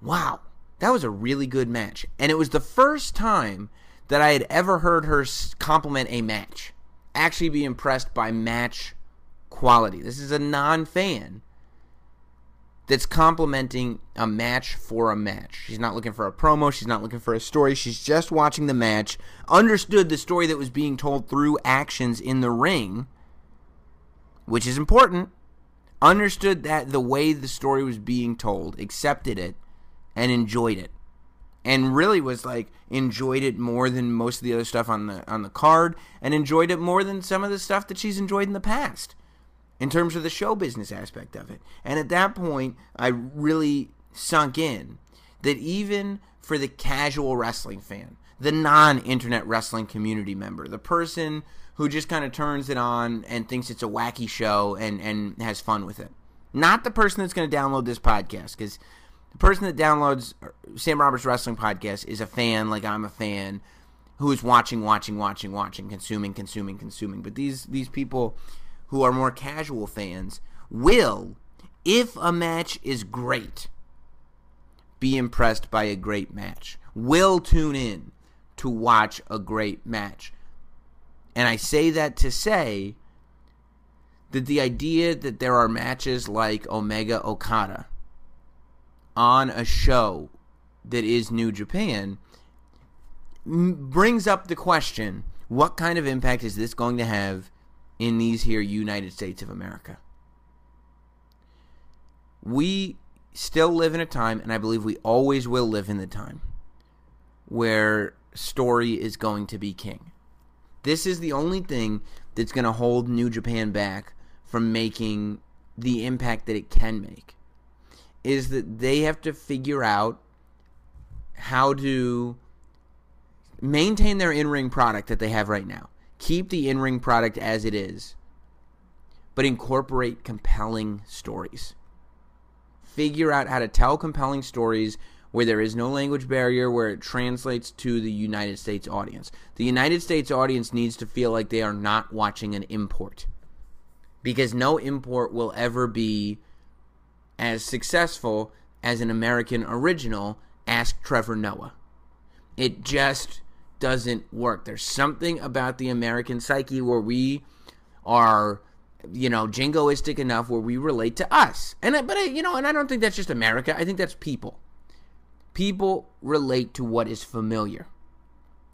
Wow, that was a really good match. And it was the first time that I had ever heard her compliment a match, actually be impressed by match quality. This is a non fan that's complimenting a match for a match. She's not looking for a promo, she's not looking for a story, she's just watching the match, understood the story that was being told through actions in the ring, which is important. Understood that the way the story was being told, accepted it, and enjoyed it. And really was like enjoyed it more than most of the other stuff on the on the card, and enjoyed it more than some of the stuff that she's enjoyed in the past in terms of the show business aspect of it. And at that point, I really sunk in that even for the casual wrestling fan, the non internet wrestling community member, the person who just kind of turns it on and thinks it's a wacky show and, and has fun with it, not the person that's going to download this podcast, because the person that downloads Sam Roberts Wrestling Podcast is a fan, like I'm a fan, who is watching, watching, watching, watching, consuming, consuming, consuming. But these these people who are more casual fans will, if a match is great, be impressed by a great match. Will tune in to watch a great match. And I say that to say that the idea that there are matches like Omega Okada on a show that is New Japan brings up the question what kind of impact is this going to have in these here United States of America. We still live in a time, and I believe we always will live in the time, where story is going to be king. This is the only thing that's going to hold New Japan back from making the impact that it can make. Is that they have to figure out how to maintain their in ring product that they have right now keep the in ring product as it is, but incorporate compelling stories. Figure out how to tell compelling stories where there is no language barrier, where it translates to the United States audience. The United States audience needs to feel like they are not watching an import. Because no import will ever be as successful as an American original. Ask Trevor Noah. It just doesn't work. There's something about the American psyche where we are you know jingoistic enough where we relate to us. And but I, you know, and I don't think that's just America. I think that's people. People relate to what is familiar.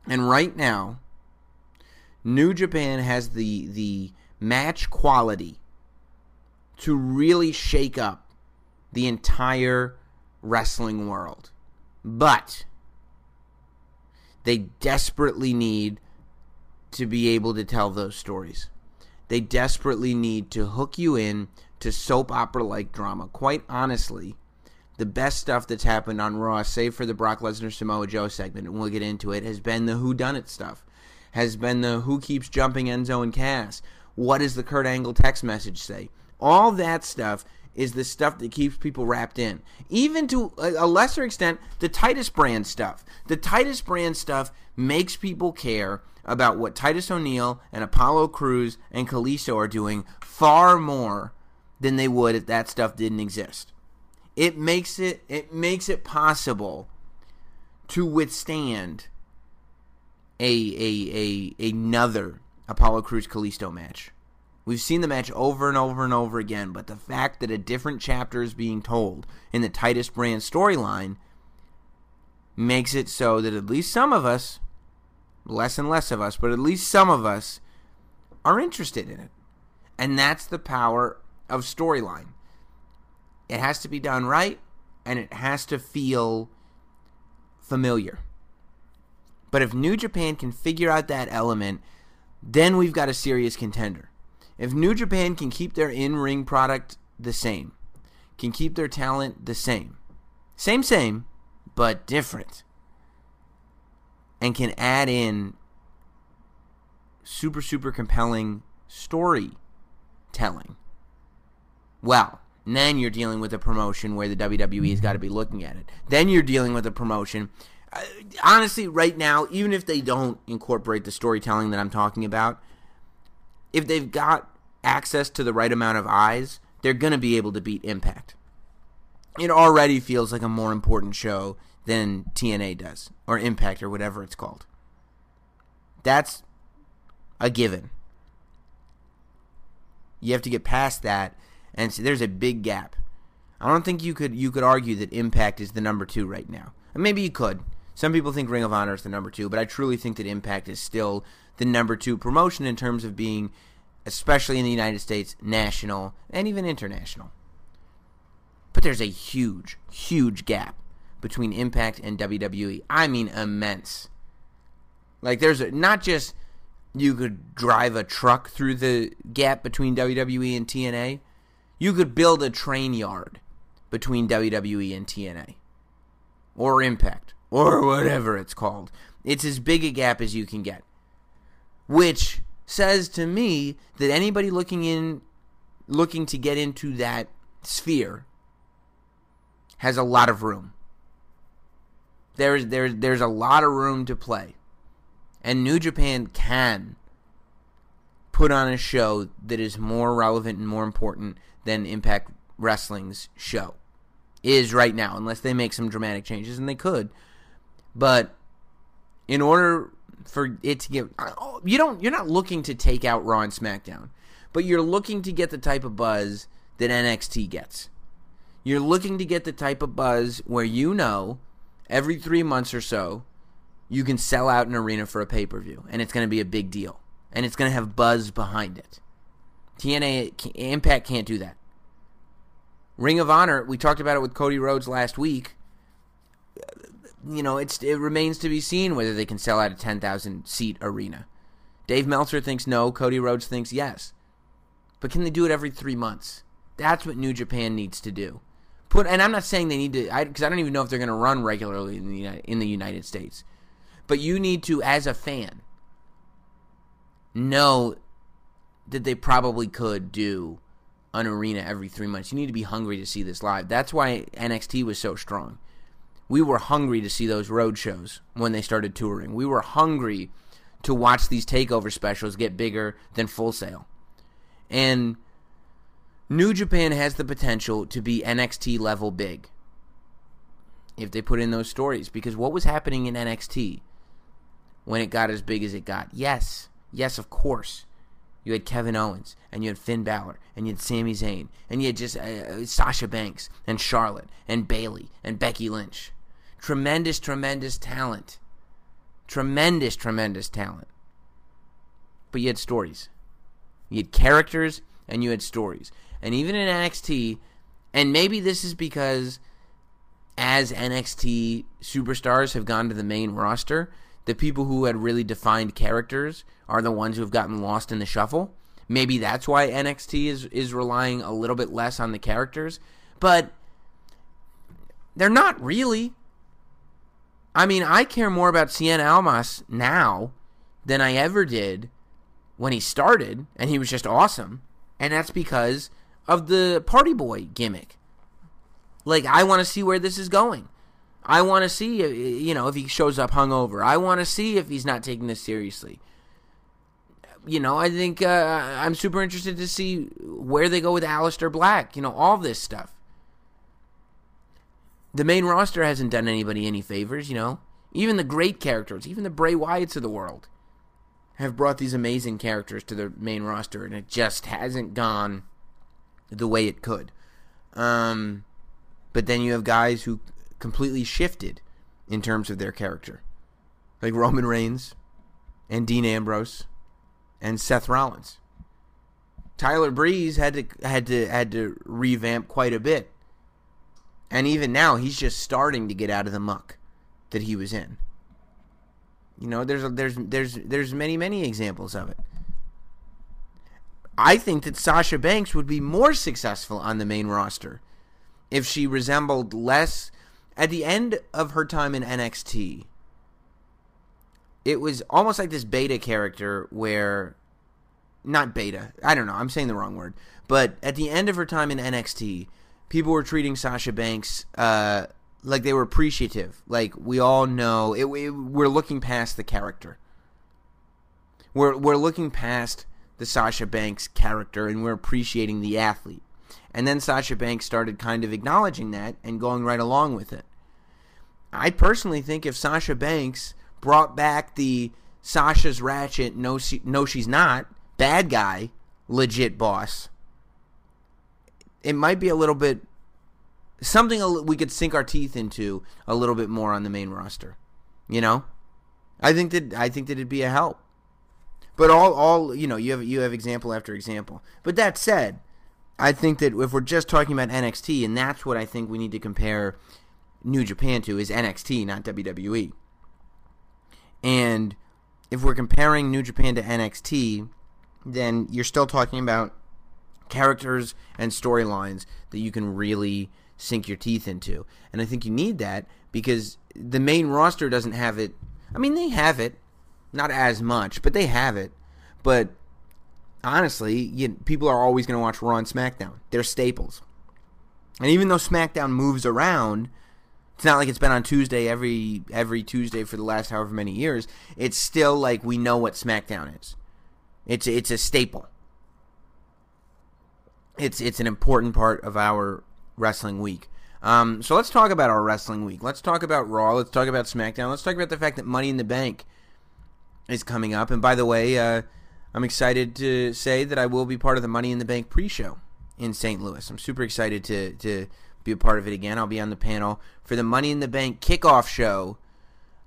And right now, New Japan has the the match quality to really shake up the entire wrestling world. But they desperately need to be able to tell those stories. They desperately need to hook you in to soap opera like drama. Quite honestly, the best stuff that's happened on Raw, save for the Brock Lesnar Samoa Joe segment, and we'll get into it, has been the Who Done It stuff. Has been the Who Keeps Jumping Enzo and Cass. What does the Kurt Angle text message say? All that stuff is the stuff that keeps people wrapped in. Even to a lesser extent, the Titus brand stuff. The Titus brand stuff makes people care about what Titus O'Neil and Apollo Crews and Kalisto are doing far more than they would if that stuff didn't exist. It makes it it makes it possible to withstand a a a another Apollo Crews Kalisto match. We've seen the match over and over and over again, but the fact that a different chapter is being told in the Titus brand storyline makes it so that at least some of us, less and less of us, but at least some of us are interested in it. And that's the power of storyline. It has to be done right and it has to feel familiar. But if New Japan can figure out that element, then we've got a serious contender. If New Japan can keep their in ring product the same, can keep their talent the same, same, same, but different, and can add in super, super compelling storytelling, well, then you're dealing with a promotion where the WWE has got to be looking at it. Then you're dealing with a promotion Uh, honestly, right now, even if they don't incorporate the storytelling that I'm talking about, if they've got access to the right amount of eyes, they're going to be able to beat Impact. It already feels like a more important show than TNA does, or Impact, or whatever it's called. That's a given. You have to get past that, and so there's a big gap. I don't think you could you could argue that Impact is the number two right now. Maybe you could. Some people think Ring of Honor is the number two, but I truly think that Impact is still the number two promotion in terms of being, especially in the United States, national and even international. But there's a huge, huge gap between Impact and WWE. I mean, immense. Like, there's a, not just you could drive a truck through the gap between WWE and TNA, you could build a train yard between WWE and TNA or Impact or whatever it's called. It's as big a gap as you can get. Which says to me that anybody looking in looking to get into that sphere has a lot of room. There's there's there's a lot of room to play. And New Japan can put on a show that is more relevant and more important than Impact Wrestling's show is right now, unless they make some dramatic changes, and they could. But in order for it to get, oh, you don't, you're not looking to take out Raw and SmackDown, but you're looking to get the type of buzz that NXT gets. You're looking to get the type of buzz where you know every three months or so you can sell out an arena for a pay per view, and it's going to be a big deal, and it's going to have buzz behind it. TNA Impact can't do that. Ring of Honor, we talked about it with Cody Rhodes last week. You know, it's it remains to be seen whether they can sell out a 10,000 seat arena. Dave Meltzer thinks no, Cody Rhodes thinks yes. But can they do it every 3 months? That's what New Japan needs to do. Put and I'm not saying they need to because I, I, don't even know if they're going to run regularly in the in the United States. But you need to as a fan know that they probably could do an arena every three months. You need to be hungry to see this live. That's why NXT was so strong. We were hungry to see those road shows when they started touring. We were hungry to watch these takeover specials get bigger than Full Sail. And New Japan has the potential to be NXT level big if they put in those stories. Because what was happening in NXT when it got as big as it got? Yes, yes, of course. You had Kevin Owens, and you had Finn Balor, and you had Sami Zayn, and you had just uh, uh, Sasha Banks, and Charlotte, and Bayley, and Becky Lynch. Tremendous, tremendous talent. Tremendous, tremendous talent. But you had stories. You had characters, and you had stories. And even in NXT, and maybe this is because as NXT superstars have gone to the main roster, the people who had really defined characters are the ones who have gotten lost in the shuffle. Maybe that's why NXT is is relying a little bit less on the characters, but they're not really. I mean, I care more about Cien Almas now than I ever did when he started, and he was just awesome. And that's because of the party boy gimmick. Like, I want to see where this is going. I want to see, you know, if he shows up hungover. I want to see if he's not taking this seriously. You know, I think uh, I'm super interested to see where they go with Aleister Black. You know, all this stuff. The main roster hasn't done anybody any favors. You know, even the great characters, even the Bray Wyatts of the world, have brought these amazing characters to the main roster, and it just hasn't gone the way it could. Um, but then you have guys who completely shifted in terms of their character, like Roman Reigns and Dean Ambrose and Seth Rollins. Tyler Breeze had to had to had to revamp quite a bit. And even now he's just starting to get out of the muck that he was in. You know, there's a, there's there's there's many many examples of it. I think that Sasha Banks would be more successful on the main roster if she resembled less at the end of her time in NXT, it was almost like this beta character where not beta, I don't know, I'm saying the wrong word, but at the end of her time in NXT, people were treating Sasha Banks uh, like they were appreciative. Like we all know, it, it, we're looking past the character. We're we're looking past the Sasha Banks character and we're appreciating the athlete. And then Sasha Banks started kind of acknowledging that and going right along with it. I personally think if Sasha Banks brought back the Sasha's ratchet, no, she, no, she's not, bad guy, legit boss, it might be a little bit something we could sink our teeth into a little bit more on the main roster. You know, I think that I think that it'd be a help. But all all you know, you have you have example after example. But that said, I think that if we're just talking about NXT, and that's what I think we need to compare New Japan to is NXT, not WWE. And if we're comparing New Japan to NXT, then you're still talking about characters and storylines that you can really sink your teeth into. And I think you need that because the main roster doesn't have it. I mean, they have it, not as much, but they have it. But honestly, you, people are always going to watch Raw and SmackDown. They're staples. And even though SmackDown moves around, it's not like it's been on Tuesday every every Tuesday for the last however many years. It's still like we know what SmackDown is. It's it's a staple. It's it's an important part of our wrestling week. Um, so let's talk about our wrestling week. Let's talk about Raw. Let's talk about SmackDown. Let's talk about the fact that Money in the Bank is coming up. And by the way, uh, I'm excited to say that I will be part of the Money in the Bank pre-show in St. Louis. I'm super excited to to be a part of it again. I'll be on the panel for the Money in the Bank kickoff show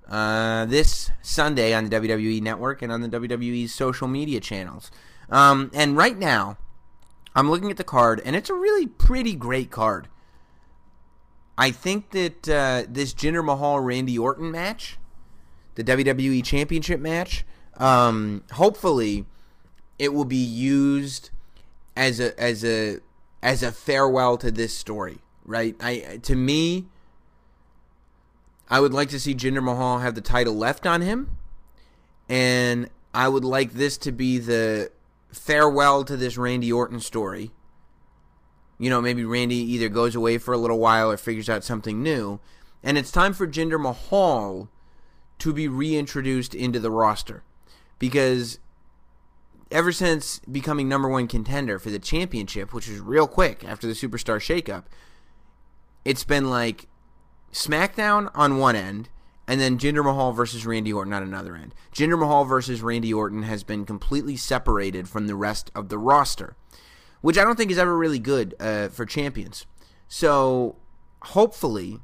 uh, this Sunday on the WWE Network and on the WWE's social media channels. Um, and right now, I'm looking at the card, and it's a really pretty great card. I think that uh, this Jinder Mahal Randy Orton match, the WWE Championship match, um, hopefully it will be used as a as a as a farewell to this story, right? I to me, I would like to see Jinder Mahal have the title left on him, and I would like this to be the farewell to this Randy Orton story you know, maybe Randy either goes away for a little while or figures out something new. And it's time for Jinder Mahal to be reintroduced into the roster. Because ever since becoming number one contender for the championship, which was real quick after the superstar shakeup, it's been like SmackDown on one end, and then Jinder Mahal versus Randy Orton on another end. Jinder Mahal versus Randy Orton has been completely separated from the rest of the roster which I don't think is ever really good uh, for champions. So hopefully,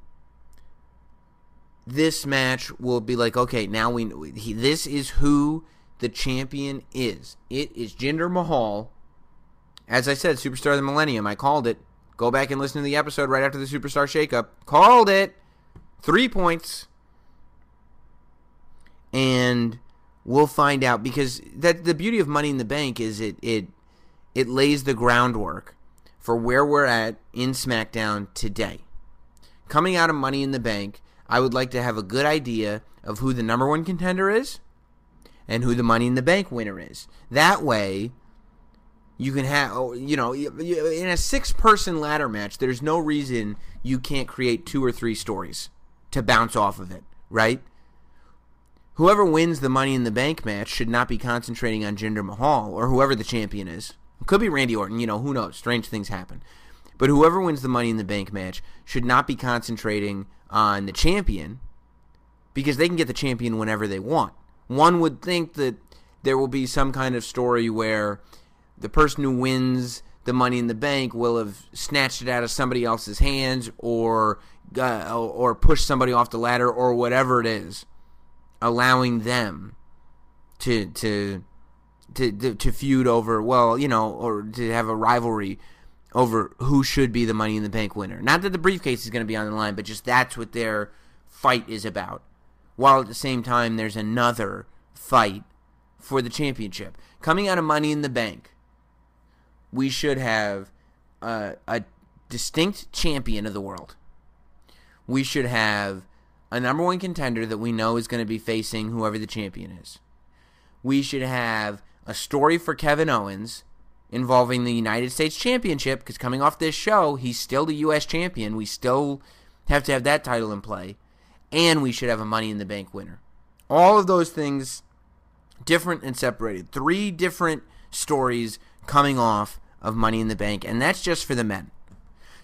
this match will be like, okay, now we he, this is who the champion is. It is Jinder Mahal. As I said, Superstar of the Millennium. I called it. Go back and listen to the episode right after the Superstar Shakeup. Called it. Three points. And we'll find out because that the beauty of Money in the Bank is it it it lays the groundwork for where we're at in SmackDown today. Coming out of Money in the Bank, I would like to have a good idea of who the number one contender is and who the Money in the Bank winner is. That way, you can have, oh, you know, in a six person ladder match, there's no reason you can't create two or three stories to bounce off of it, right? Whoever wins the Money in the Bank match should not be concentrating on Jinder Mahal or whoever the champion is. It Could be Randy Orton, you know, who knows? Strange things happen. But whoever wins the Money in the Bank match should not be concentrating on the champion because they can get the champion whenever they want. One would think that there will be some kind of story where the person who wins the Money in the Bank will have snatched it out of somebody else's hands or uh, or pushed somebody off the ladder or whatever it is, allowing them to to to, to, to feud over, well, you know, or to have a rivalry over who should be the Money in the Bank winner. Not that the briefcase is going to be on the line, but just that's what their fight is about. While at the same time, there's another fight for the championship. Coming out of Money in the Bank, we should have a, distinct champion of the world. We should have a number one contender that we know is going to be facing whoever the champion is. We should have a story for Kevin Owens involving the United States Championship because coming off this show, he's still the U.S. champion. We still have to have that title in play, and we should have a Money in the Bank winner. All of those things different and separated. Three different stories coming off of Money in the Bank, and that's just for the men.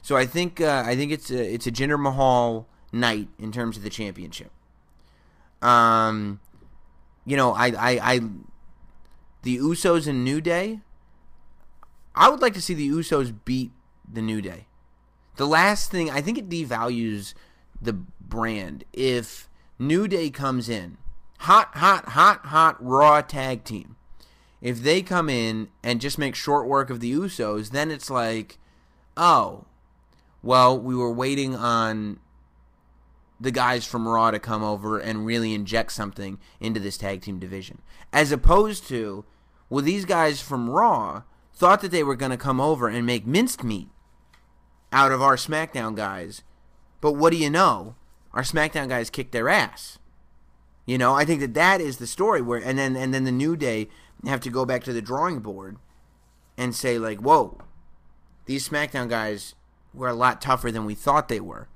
So I think uh, I think it's a, it's a Jinder Mahal night in terms of the championship. Um, you know, I, I, I, the Usos and New Day. I would like to see the Usos beat the New Day. The last thing I think it devalues the brand if New Day comes in hot, hot, hot, hot Raw tag team. If they come in and just make short work of the Usos, then it's like, oh, well, we were waiting on the guys from Raw to come over and really inject something into this tag team division. As opposed to, well, these guys from Raw thought that they were going to come over and make minced meat out of our SmackDown guys. But what do you know? Our SmackDown guys kicked their ass. You know, I think that that is the story where, and then and then the New Day have to go back to the drawing board and say like, whoa, these SmackDown guys were a lot tougher than we thought they were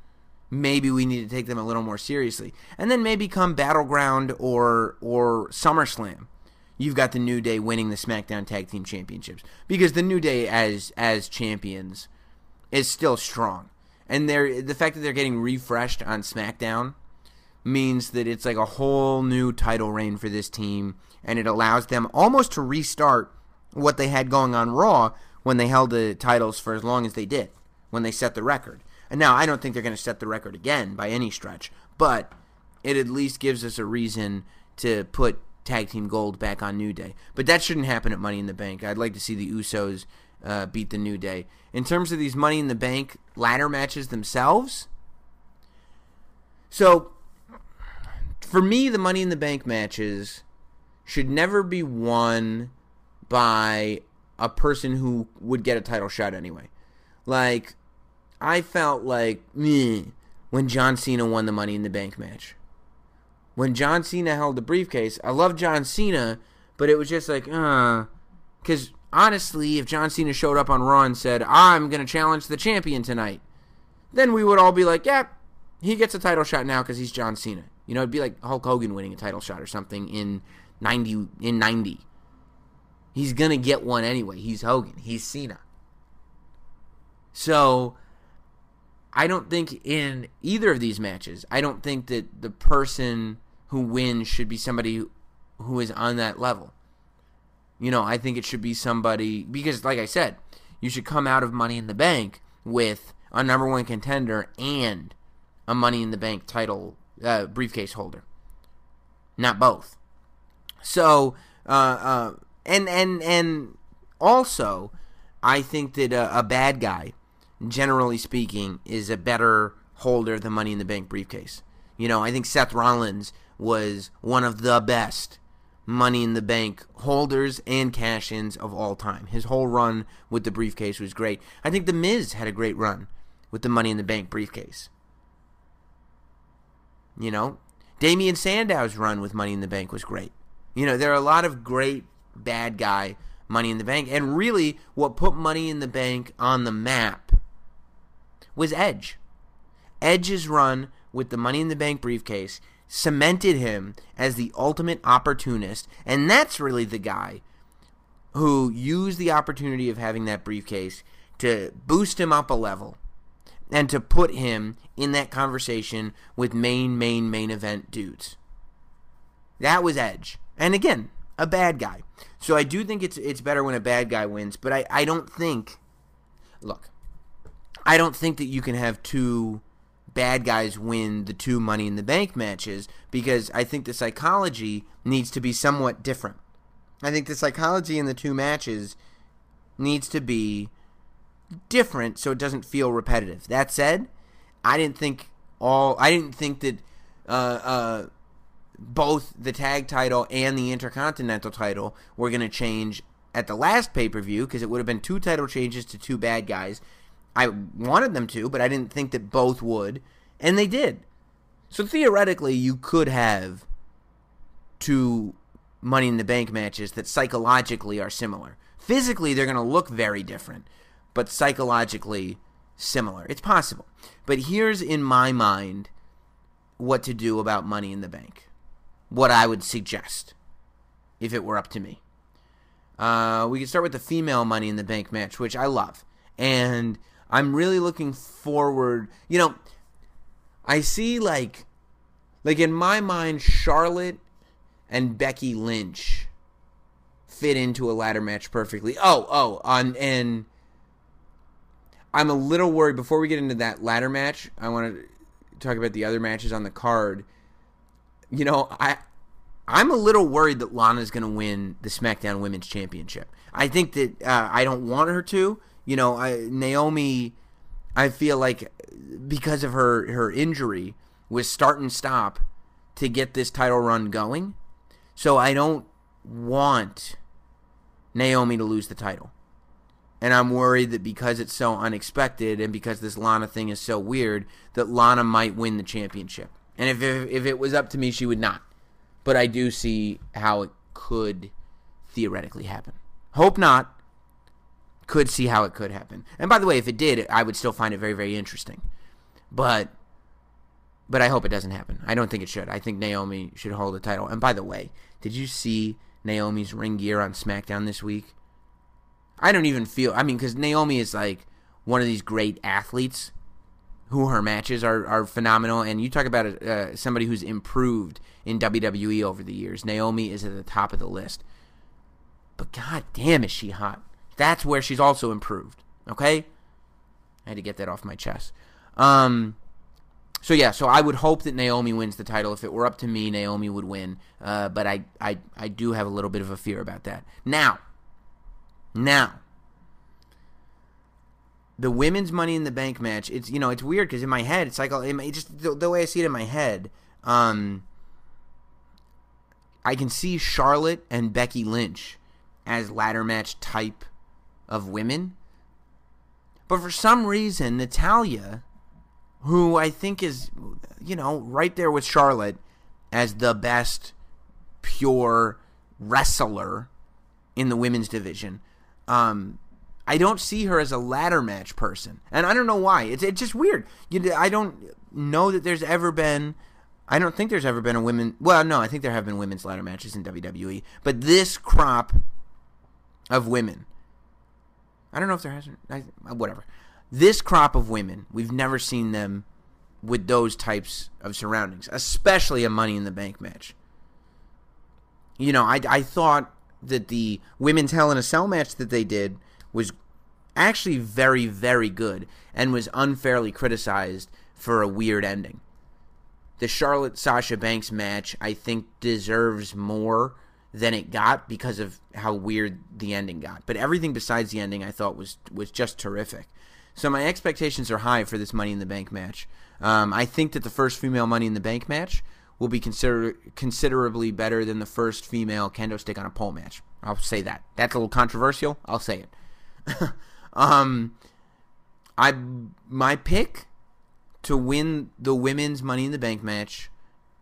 maybe we need to take them a little more seriously. And then maybe come Battleground or or SummerSlam, you've got the New Day winning the SmackDown Tag Team Championships because the New Day as as champions is still strong. And they're the fact that they're getting refreshed on SmackDown means that it's like a whole new title reign for this team and it allows them almost to restart what they had going on Raw when they held the titles for as long as they did, when they set the record. And now I don't think they're going to set the record again by any stretch, but it at least gives us a reason to put tag team gold back on New Day. But that shouldn't happen at Money in the Bank. I'd like to see the Usos uh, beat the New Day. In terms of these Money in the Bank ladder matches themselves, so for me, the Money in the Bank matches should never be won by a person who would get a title shot anyway. Like I felt like me when John Cena won the Money in the Bank match. When John Cena held the briefcase, I love John Cena, but it was just like, uh, because honestly, if John Cena showed up on Raw and said, "I'm gonna challenge the champion tonight," then we would all be like, "Yeah, he gets a title shot now because he's John Cena." You know, it'd be like Hulk Hogan winning a title shot or something in ninety in ninety. He's gonna get one anyway. He's Hogan. He's Cena. So I don't think in either of these matches, I don't think that the person who wins should be somebody who is on that level. You know, I think it should be somebody because, like I said, you should come out of Money in the Bank with a number one contender and a Money in the Bank title uh, briefcase holder, not both. So, uh, uh, and and and also, I think that a, a bad guy generally speaking, is a better holder than Money in the Bank briefcase. You know, I think Seth Rollins was one of the best Money in the Bank holders and cash ins of all time. His whole run with the briefcase was great. I think The Miz had a great run with the Money in the Bank briefcase. You know, Damien Sandow's run with Money in the Bank was great. You know, there are a lot of great bad guy Money in the Bank. And really, what put Money in the Bank on the map was Edge. Edge's run with the Money in the Bank briefcase cemented him as the ultimate opportunist, and that's really the guy who used the opportunity of having that briefcase to boost him up a level and to put him in that conversation with main, main, main event dudes. That was Edge. And again, a bad guy. So I do think it's it's better when a bad guy wins, but I, I don't think look, I don't think that you can have two bad guys win the two Money in the Bank matches because I think the psychology needs to be somewhat different. I think the psychology in the two matches needs to be different so it doesn't feel repetitive. That said, I didn't think all I didn't think that uh, uh, both the tag title and the intercontinental title were going to change at the last pay per view because it would have been two title changes to two bad guys I wanted them to, but I didn't think that both would, and they did. So theoretically, you could have two Money in the Bank matches that psychologically are similar. Physically, they're going to look very different, but psychologically, similar. It's possible. But here's in my mind what to do about money in the bank. What I would suggest if it were up to me. Uh, we can start with the female money in the bank match, which I love. And I'm really looking forward. You know, I see like like in my mind Charlotte and Becky Lynch fit into a ladder match perfectly. Oh, oh, on and I'm a little worried before we get into that ladder match. I want to talk about the other matches on the card. You know, I I'm a little worried that Lana's going to win the SmackDown Women's Championship. I think that uh, I don't want her to. You know, I, Naomi, I feel like because of her her injury was start and stop to get this title run going. So I don't want Naomi to lose the title. And I'm worried that because it's so unexpected and because this Lana thing is so weird, that Lana might win the championship. And if, if, if it was up to me, she would not. But I do see how it could theoretically happen. Hope not. Could see how it could happen. And by the way, if it did, I would still find it very, very interesting. But but I hope it doesn't happen. I don't think it should. I think Naomi should hold the title. And by the way, did you see Naomi's ring gear on SmackDown this week? I don't even feel. I mean, because Naomi is like one of these great athletes who her matches are, are phenomenal. And you talk about uh, somebody who's improved in WWE over the years. Naomi is at the top of the list. But god damn, is she hot. That's where she's also improved. Okay? I had to get that off my chest. Um, so yeah, so I would hope that Naomi wins the title. If it were up to me, Naomi would win. Uh, but I, I, I do have a little bit of a fear about that. Now, now, the women's Money in the Bank match. It's you know it's weird because in my head it's like it just the, the, way I see it in my head. Um, I can see Charlotte and Becky Lynch as ladder match type of women, but for some reason Natalya, who I think is you know right there with Charlotte as the best pure wrestler in the women's division um, I don't see her as a ladder match person, and I don't know why. It's it's just weird. You, I don't know that there's ever been. I don't think there's ever been a women. Well, no, I think there have been women's ladder matches in WWE, but this crop of women. I don't know if there hasn't. I, whatever. This crop of women, we've never seen them with those types of surroundings, especially a Money in the Bank match. You know, I, I thought that the women's Hell in a Cell match that they did was actually very, very good and was unfairly criticized for a weird ending. The Charlotte Sasha Banks match, I think, deserves more than it got because of how weird the ending got. But everything besides the ending, I thought was was just terrific. So my expectations are high for this Money in the Bank match. Um, I think that the first female Money in the Bank match will be consider- considerably better than the first female kendo stick on a pole match. I'll say that. That's a little controversial. I'll say it. um, I my pick to win the women's Money in the Bank match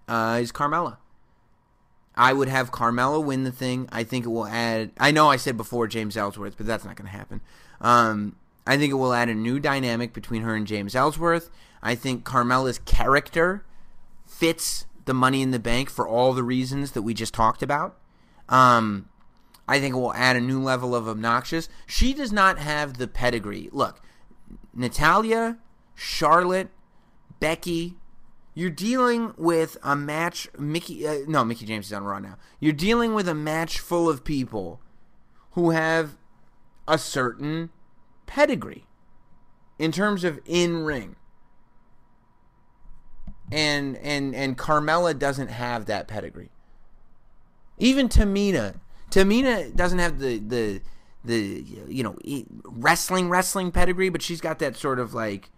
uh, is Carmella. I would have Carmella win the thing. I think it will add. I know I said before James Ellsworth, but that's not going to happen. Um, I think it will add a new dynamic between her and James Ellsworth. I think Carmella's character fits the Money in the Bank for all the reasons that we just talked about. Um, I think it will add a new level of obnoxious. She does not have the pedigree. Look, Natalya, Charlotte, Becky, you're dealing with a match. Mickie, uh, no, Mickie James is on Raw now. You're dealing with a match full of people who have a certain pedigree in terms of in ring and and and Carmella doesn't have that pedigree. Even Tamina, Tamina doesn't have the the the you know wrestling wrestling pedigree, but she's got that sort of like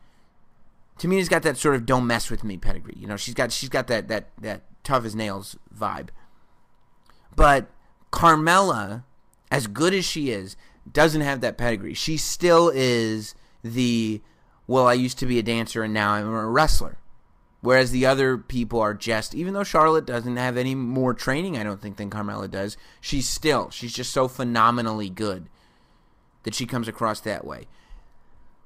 Tamina's got that sort of don't mess with me pedigree. You know, she's got she's got that that that tough as nails vibe. But Carmella, as good as she is, doesn't have that pedigree. She still is the well, I used to be a dancer and now I'm a wrestler. Whereas the other people are just, even though Charlotte doesn't have any more training, I don't think, than Carmella does, she's still, she's just so phenomenally good that she comes across that way.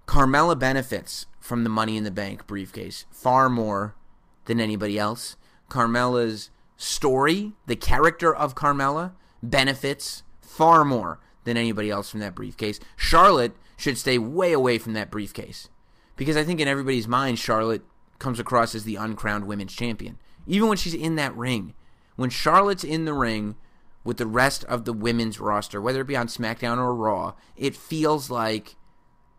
Carmella benefits from the Money in the Bank briefcase far more than anybody else. Carmella's story, the character of Carmella, benefits far more than anybody else from that briefcase. Charlotte should stay way away from that briefcase because I think in everybody's mind, Charlotte comes across as the uncrowned women's champion. Even when she's in that ring, when Charlotte's in the ring with the rest of the women's roster, whether it be on SmackDown or Raw, it feels like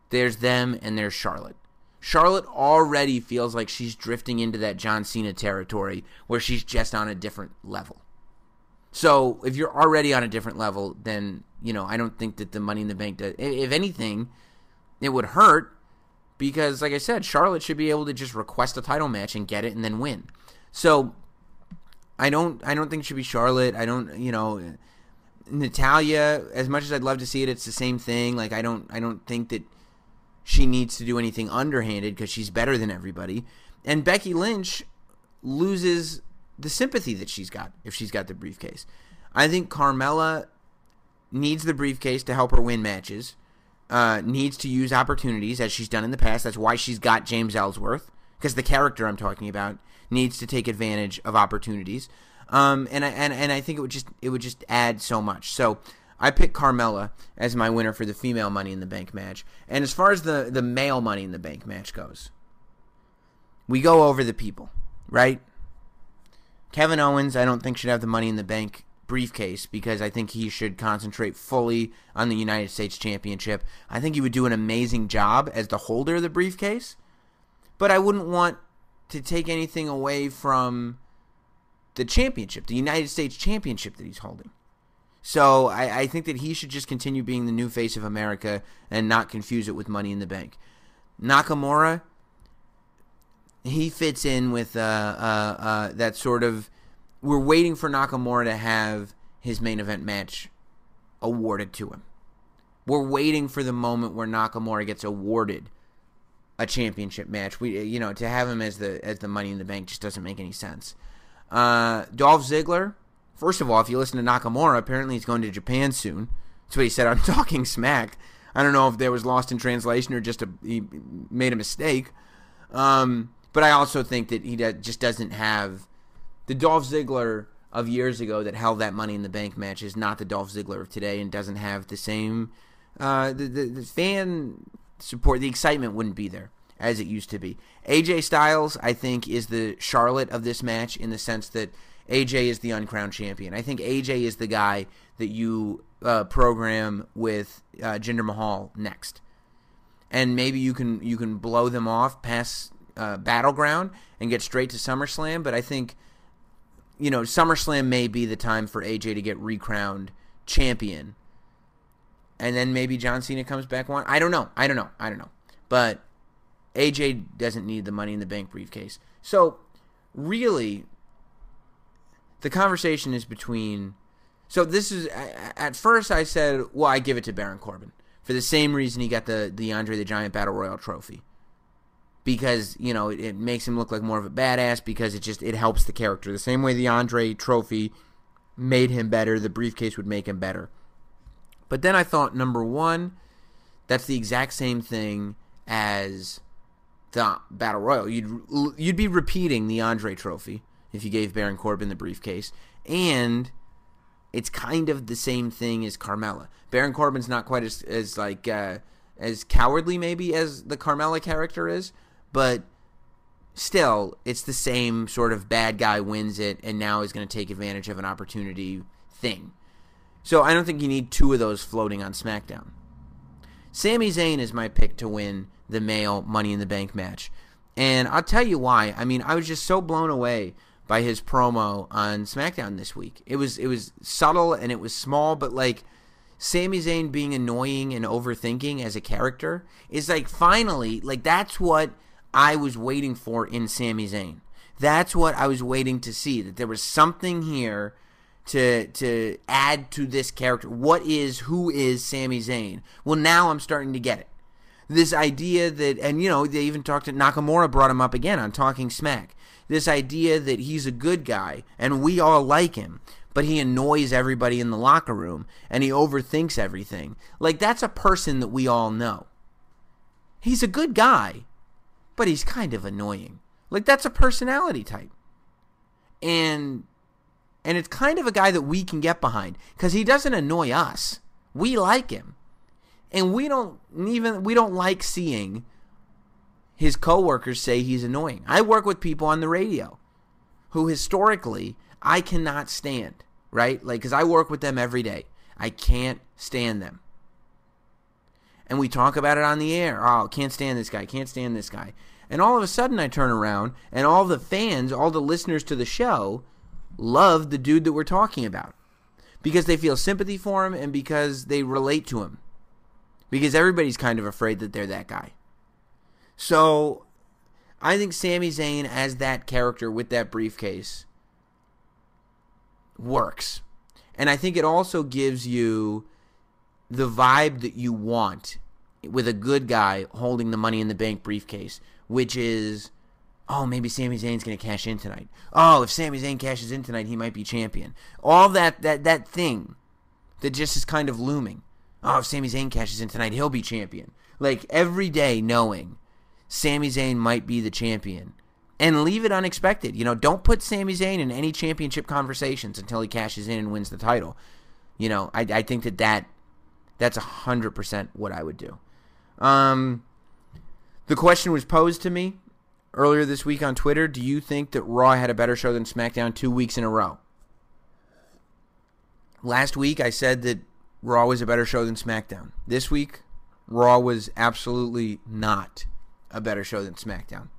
there's them and there's Charlotte. Charlotte already feels like she's drifting into that John Cena territory where she's just on a different level. So if you're already on a different level, then you know I don't think that the Money in the Bank does. If anything, it would hurt because, like I said, Charlotte should be able to just request a title match and get it and then win. So I don't I don't think it should be Charlotte. I don't you know Natalya. As much as I'd love to see it, it's the same thing. Like I don't I don't think that she needs to do anything underhanded because she's better than everybody. And Becky Lynch loses the sympathy that she's got if she's got the briefcase. I think Carmella needs the briefcase to help her win matches. Uh, needs to use opportunities as she's done in the past. That's why she's got James Ellsworth because the character I'm talking about needs to take advantage of opportunities. Um, and I and, and I think it would just it would just add so much. So I picked Carmella as my winner for the female Money in the Bank match. And as far as the, the male Money in the Bank match goes, we go over the people, right? Kevin Owens, I don't think should have the Money in the Bank briefcase because I think he should concentrate fully on the United States Championship. I think he would do an amazing job as the holder of the briefcase, but I wouldn't want to take anything away from the championship, the United States Championship that he's holding. So I, I, think that he should just continue being the new face of America and not confuse it with Money in the Bank. Nakamura, he fits in with uh, uh, uh, that sort of. We're waiting for Nakamura to have his main event match awarded to him. We're waiting for the moment where Nakamura gets awarded a championship match. We, you know, to have him as the as the Money in the Bank just doesn't make any sense. Uh, Dolph Ziggler, First of all, if you listen to Nakamura, apparently he's going to Japan soon. That's what he said on Talking Smack. I don't know if there was lost in translation or just a, he made a mistake. Um, but I also think that he just doesn't have the Dolph Ziggler of years ago that held that Money in the Bank match is not the Dolph Ziggler of today and doesn't have the same uh, the, the, the fan support. The excitement wouldn't be there as it used to be. AJ Styles, I think, is the Charlotte of this match in the sense that AJ is the uncrowned champion. I think AJ is the guy that you uh, program with uh, Jinder Mahal next, and maybe you can you can blow them off past uh, Battleground and get straight to SummerSlam. But I think you know SummerSlam may be the time for AJ to get recrowned champion, and then maybe John Cena comes back one. I don't know. I don't know. I don't know. But AJ doesn't need the Money in the Bank briefcase. So really, the conversation is between. So this is at first I said, well, I give it to Baron Corbin for the same reason he got the the Andre the Giant Battle Royal trophy. Because you know it, it makes him look like more of a badass. Because it just it helps the character the same way the Andre trophy made him better. The briefcase would make him better. But then I thought number one, that's the exact same thing as the Battle Royal. You'd you'd be repeating the Andre trophy if you gave Baron Corbin the briefcase. And it's kind of the same thing as Carmella. Baron Corbin's not quite as as like uh, as cowardly maybe as the Carmella character is, but still, it's the same sort of bad guy wins it and now is going to take advantage of an opportunity thing. So I don't think you need two of those floating on SmackDown. Sami Zayn is my pick to win the male Money in the Bank match. And I'll tell you why. I mean, I was just so blown away by his promo on SmackDown this week. It was it was subtle and it was small, but like Sami Zayn being annoying and overthinking as a character is like finally like that's what I was waiting for in Sami Zayn. That's what I was waiting to see that there was something here to to add to this character. What is who is Sami Zayn? Well, now I'm starting to get it. This idea that and you know, they even talked to Nakamura brought him up again on Talking Smack this idea that he's a good guy and we all like him, but he annoys everybody in the locker room and he overthinks everything. Like that's a person that we all know. he's a good guy, but he's kind of annoying. Like that's a personality type. And and it's kind of a guy that we can get behind cuz he doesn't annoy us. We like him. And we don't even we don't like seeing his coworkers say he's annoying. I work with people on the radio who historically I cannot stand, right? Like cuz I work with them every day. I can't stand them. And we talk about it on the air. Oh, can't stand this guy, can't stand this guy. And all of a sudden I turn around and all the fans, all the listeners to the show love the dude that we're talking about because they feel sympathy for him and because they relate to him. Because everybody's kind of afraid that they're that guy. So I think Sami Zayn as that character with that briefcase works. And I think it also gives you the vibe that you want with a good guy holding the money in the bank briefcase, which is oh, maybe Sami Zayn's going to cash in tonight. Oh, if Sami Zayn cashes in tonight, he might be champion. All that that that thing that just is kind of looming. Oh, if Sami Zayn cashes in tonight, he'll be champion. Like every day knowing Sami Zayn might be the champion. And leave it unexpected. You know, don't put Sami Zayn in any championship conversations until he cashes in and wins the title. You know, I, I think that, that that's 100% what I would do. Um, the question was posed to me earlier this week on Twitter. Do you think that Raw had a better show than SmackDown two weeks in a row? Last week, I said that Raw was a better show than SmackDown. This week, Raw was absolutely not a better show than SmackDown.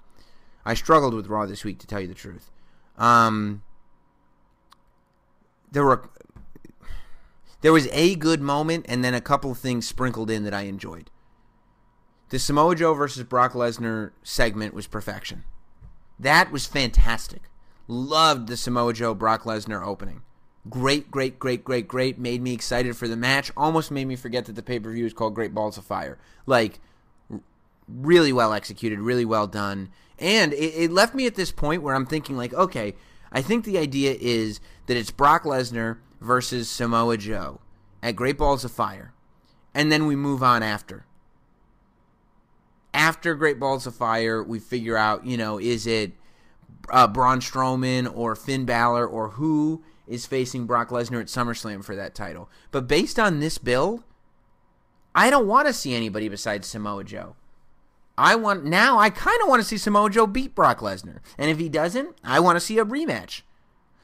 I struggled with Raw this week, to tell you the truth. Um, there were there was a good moment and then a couple of things sprinkled in that I enjoyed. The Samoa Joe versus Brock Lesnar segment was perfection. That was fantastic. Loved the Samoa Joe Brock Lesnar opening. Great, great, great, great, great. Made me excited for the match. Almost made me forget that the pay per view is called Great Balls of Fire. Like, really well executed, really well done. And it, it left me at this point where I'm thinking, like, okay, I think the idea is that it's Brock Lesnar versus Samoa Joe at Great Balls of Fire. And then we move on after. After Great Balls of Fire, we figure out, you know, is it uh, Braun Strowman or Finn Balor or who is facing Brock Lesnar at SummerSlam for that title. But based on this build, I don't want to see anybody besides Samoa Joe. I want now. I kind of want to see Samoa Joe beat Brock Lesnar, and if he doesn't, I want to see a rematch.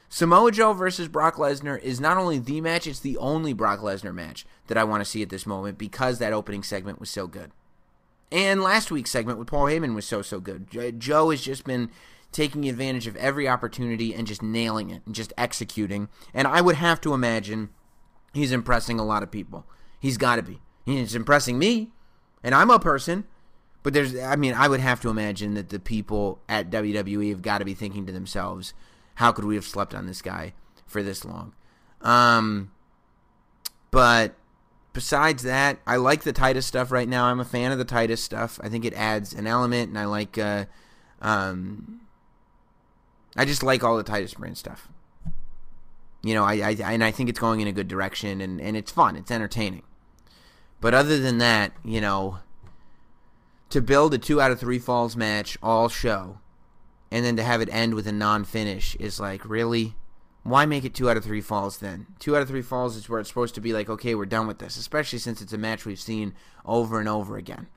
Samoa Joe versus Brock Lesnar is not only the match; it's the only Brock Lesnar match that I want to see at this moment because that opening segment was so good, and last week's segment with Paul Heyman was so so good. Joe has just been taking advantage of every opportunity and just nailing it and just executing. And I would have to imagine he's impressing a lot of people. He's got to be. He's impressing me, and I'm a person but there's, I mean, I would have to imagine that the people at WWE have got to be thinking to themselves, how could we have slept on this guy for this long? Um, but besides that, I like the Titus stuff right now. I'm a fan of the Titus stuff. I think it adds an element, and I like, uh, um, I just like all the Titus brand stuff. You know, I, I and I think it's going in a good direction, and and it's fun, it's entertaining. But other than that, you know, to build a two out of three falls match all show and then to have it end with a non finish is like really why make it two out of three falls then? Two out of three falls is where it's supposed to be like, okay, we're done with this, especially since it's a match we've seen over and over again.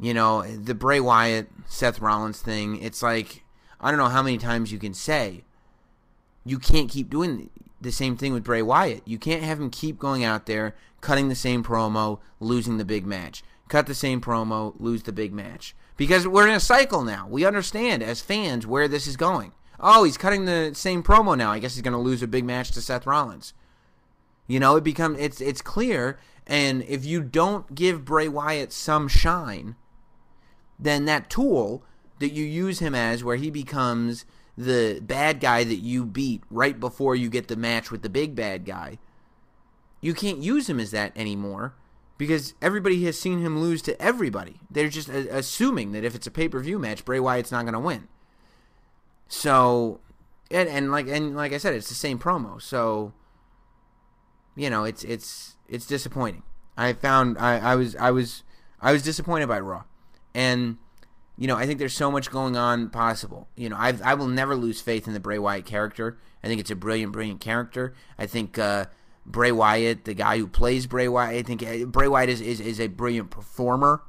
You know, the Bray Wyatt, Seth Rollins thing, it's like, I don't know how many times you can say, you can't keep doing the same thing with Bray Wyatt. You can't have him keep going out there, cutting the same promo, losing the big match cut the same promo, lose the big match. Because we're in a cycle now. We understand as fans where this is going. Oh, he's cutting the same promo now. I guess he's going to lose a big match to Seth Rollins. You know, it become it's it's clear and if you don't give Bray Wyatt some shine, then that tool that you use him as where he becomes the bad guy that you beat right before you get the match with the big bad guy, you can't use him as that anymore because everybody has seen him lose to everybody. They're just assuming that if it's a pay per view match, Bray Wyatt's not going to win. So, and, and like and like I said, it's the same promo. So, you know, it's it's it's disappointing. I found I, I was I was I was disappointed by Raw, and you know I think there's so much going on possible. You know I I will never lose faith in the Bray Wyatt character. I think it's a brilliant, brilliant character. I think uh, Bray Wyatt, the guy who plays Bray Wyatt, I think uh, Bray Wyatt is, is, is a brilliant performer.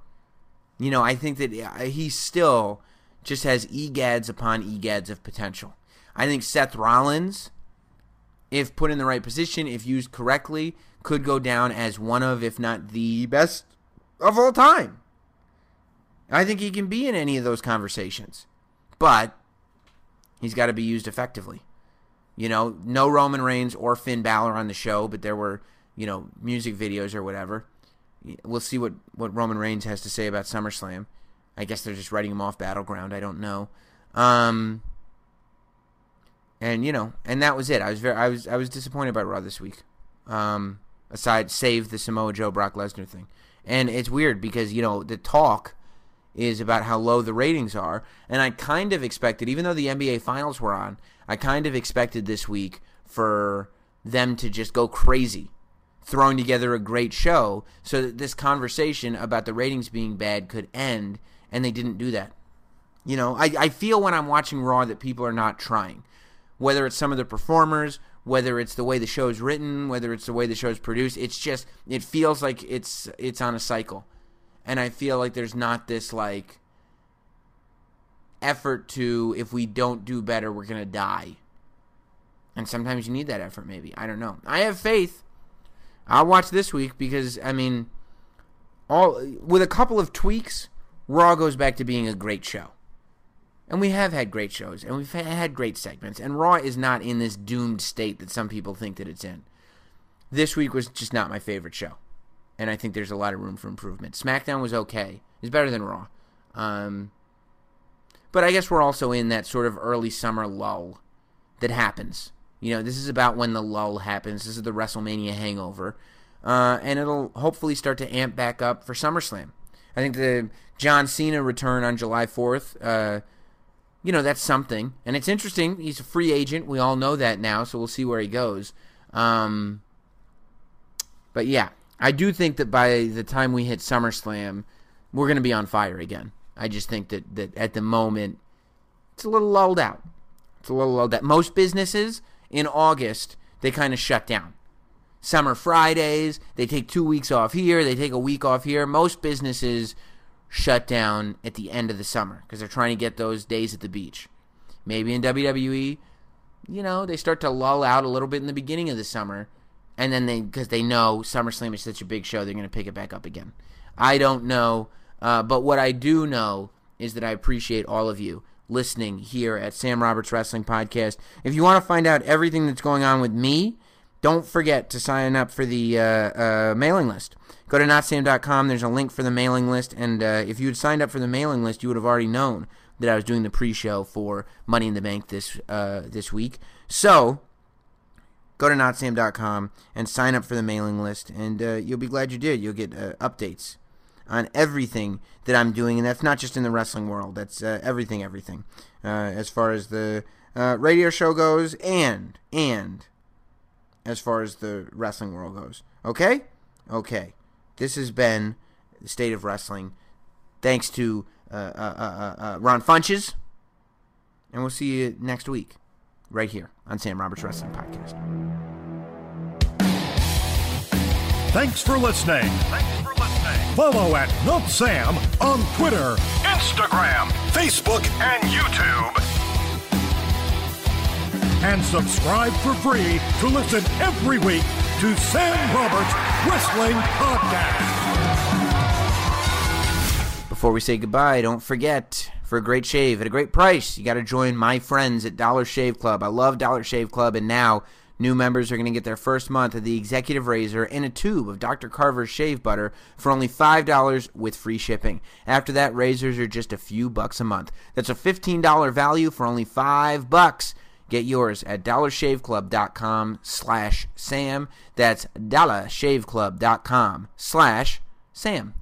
You know, I think that he still just has egads upon egads of potential. I think Seth Rollins, if put in the right position, if used correctly, could go down as one of, if not the best of all time. I think he can be in any of those conversations. But he's got to be used effectively. You know, no Roman Reigns or Finn Balor on the show, but there were, you know, music videos or whatever. We'll see what, what Roman Reigns has to say about SummerSlam. I guess they're just writing him off Battleground. I don't know. Um, and you know, and that was it. I was very, I was, I was disappointed by Raw this week. Um, aside, save the Samoa Joe Brock Lesnar thing, and it's weird because you know the talk is about how low the ratings are, and I kind of expected, even though the NBA Finals were on, I kind of expected this week for them to just go crazy, throwing together a great show so that this conversation about the ratings being bad could end, and they didn't do that. You know, I, I feel when I'm watching Raw that people are not trying. Whether it's some of the performers, whether it's the way the show is written, whether it's the way the show is produced, it's just it feels like it's it's on a cycle. And I feel like there's not this like effort to if we don't do better we're going to die. And sometimes you need that effort maybe. I don't know. I have faith. I'll watch this week because i mean all with a couple of tweaks raw goes back to being a great show. And we have had great shows and we've had great segments and raw is not in this doomed state that some people think that it's in. This week was just not my favorite show and i think there's a lot of room for improvement smackdown was okay it's better than raw um, but I guess we're also in that sort of early summer lull that happens. You know, this is about when the lull happens. This is the WrestleMania hangover. Uh, and it'll hopefully start to amp back up for SummerSlam. I think the John Cena return on July 4th, uh, you know, that's something. And it's interesting. He's a free agent. We all know that now, so we'll see where he goes. Um, but yeah, I do think that by the time we hit SummerSlam, we're going to be on fire again. I just think that, that at the moment, it's a little lulled out. It's a little lulled out. Most businesses in August, they kind of shut down. Summer Fridays, they take two weeks off here, they take a week off here. Most businesses shut down at the end of the summer because they're trying to get those days at the beach. Maybe in WWE, you know, they start to lull out a little bit in the beginning of the summer, and then they, because they know SummerSlam is such a big show, they're going to pick it back up again. I don't know. Uh, but what I do know is that I appreciate all of you listening here at Sam Roberts Wrestling Podcast. If you want to find out everything that's going on with me, don't forget to sign up for the uh, uh, mailing list. Go to notsam.com. There's a link for the mailing list. And uh, if you had signed up for the mailing list, you would have already known that I was doing the pre-show for Money in the Bank this uh, this week. So go to notsam.com and sign up for the mailing list, and uh, you'll be glad you did. You'll get uh, updates on everything that I'm doing, and that's not just in the wrestling world. That's uh, everything, everything, uh, as far as the uh, radio show goes, and and as far as the wrestling world goes. Okay, okay. This has been the state of wrestling. Thanks to uh, Ron Funches, and we'll see you next week, right here on Sam Roberts Wrestling Podcast. Thanks for listening. Thanks for listening. Follow at Not Sam on Twitter, Instagram, Facebook, and YouTube. And subscribe for free to listen every week to Sam Roberts Wrestling Podcast. Before we say goodbye, don't forget for a great shave at a great price, you got to join my friends at Dollar Shave Club. I love Dollar Shave Club, and now New members are going to get their first month of the Executive Razor and a tube of Dr. Carver's shave butter for only $5 with free shipping. After that, razors are just a few bucks a month. That's a $15 value for only 5 bucks. Get yours at dollarshaveclub.com slash Sam. That's dollarshaveclub.com slash Sam.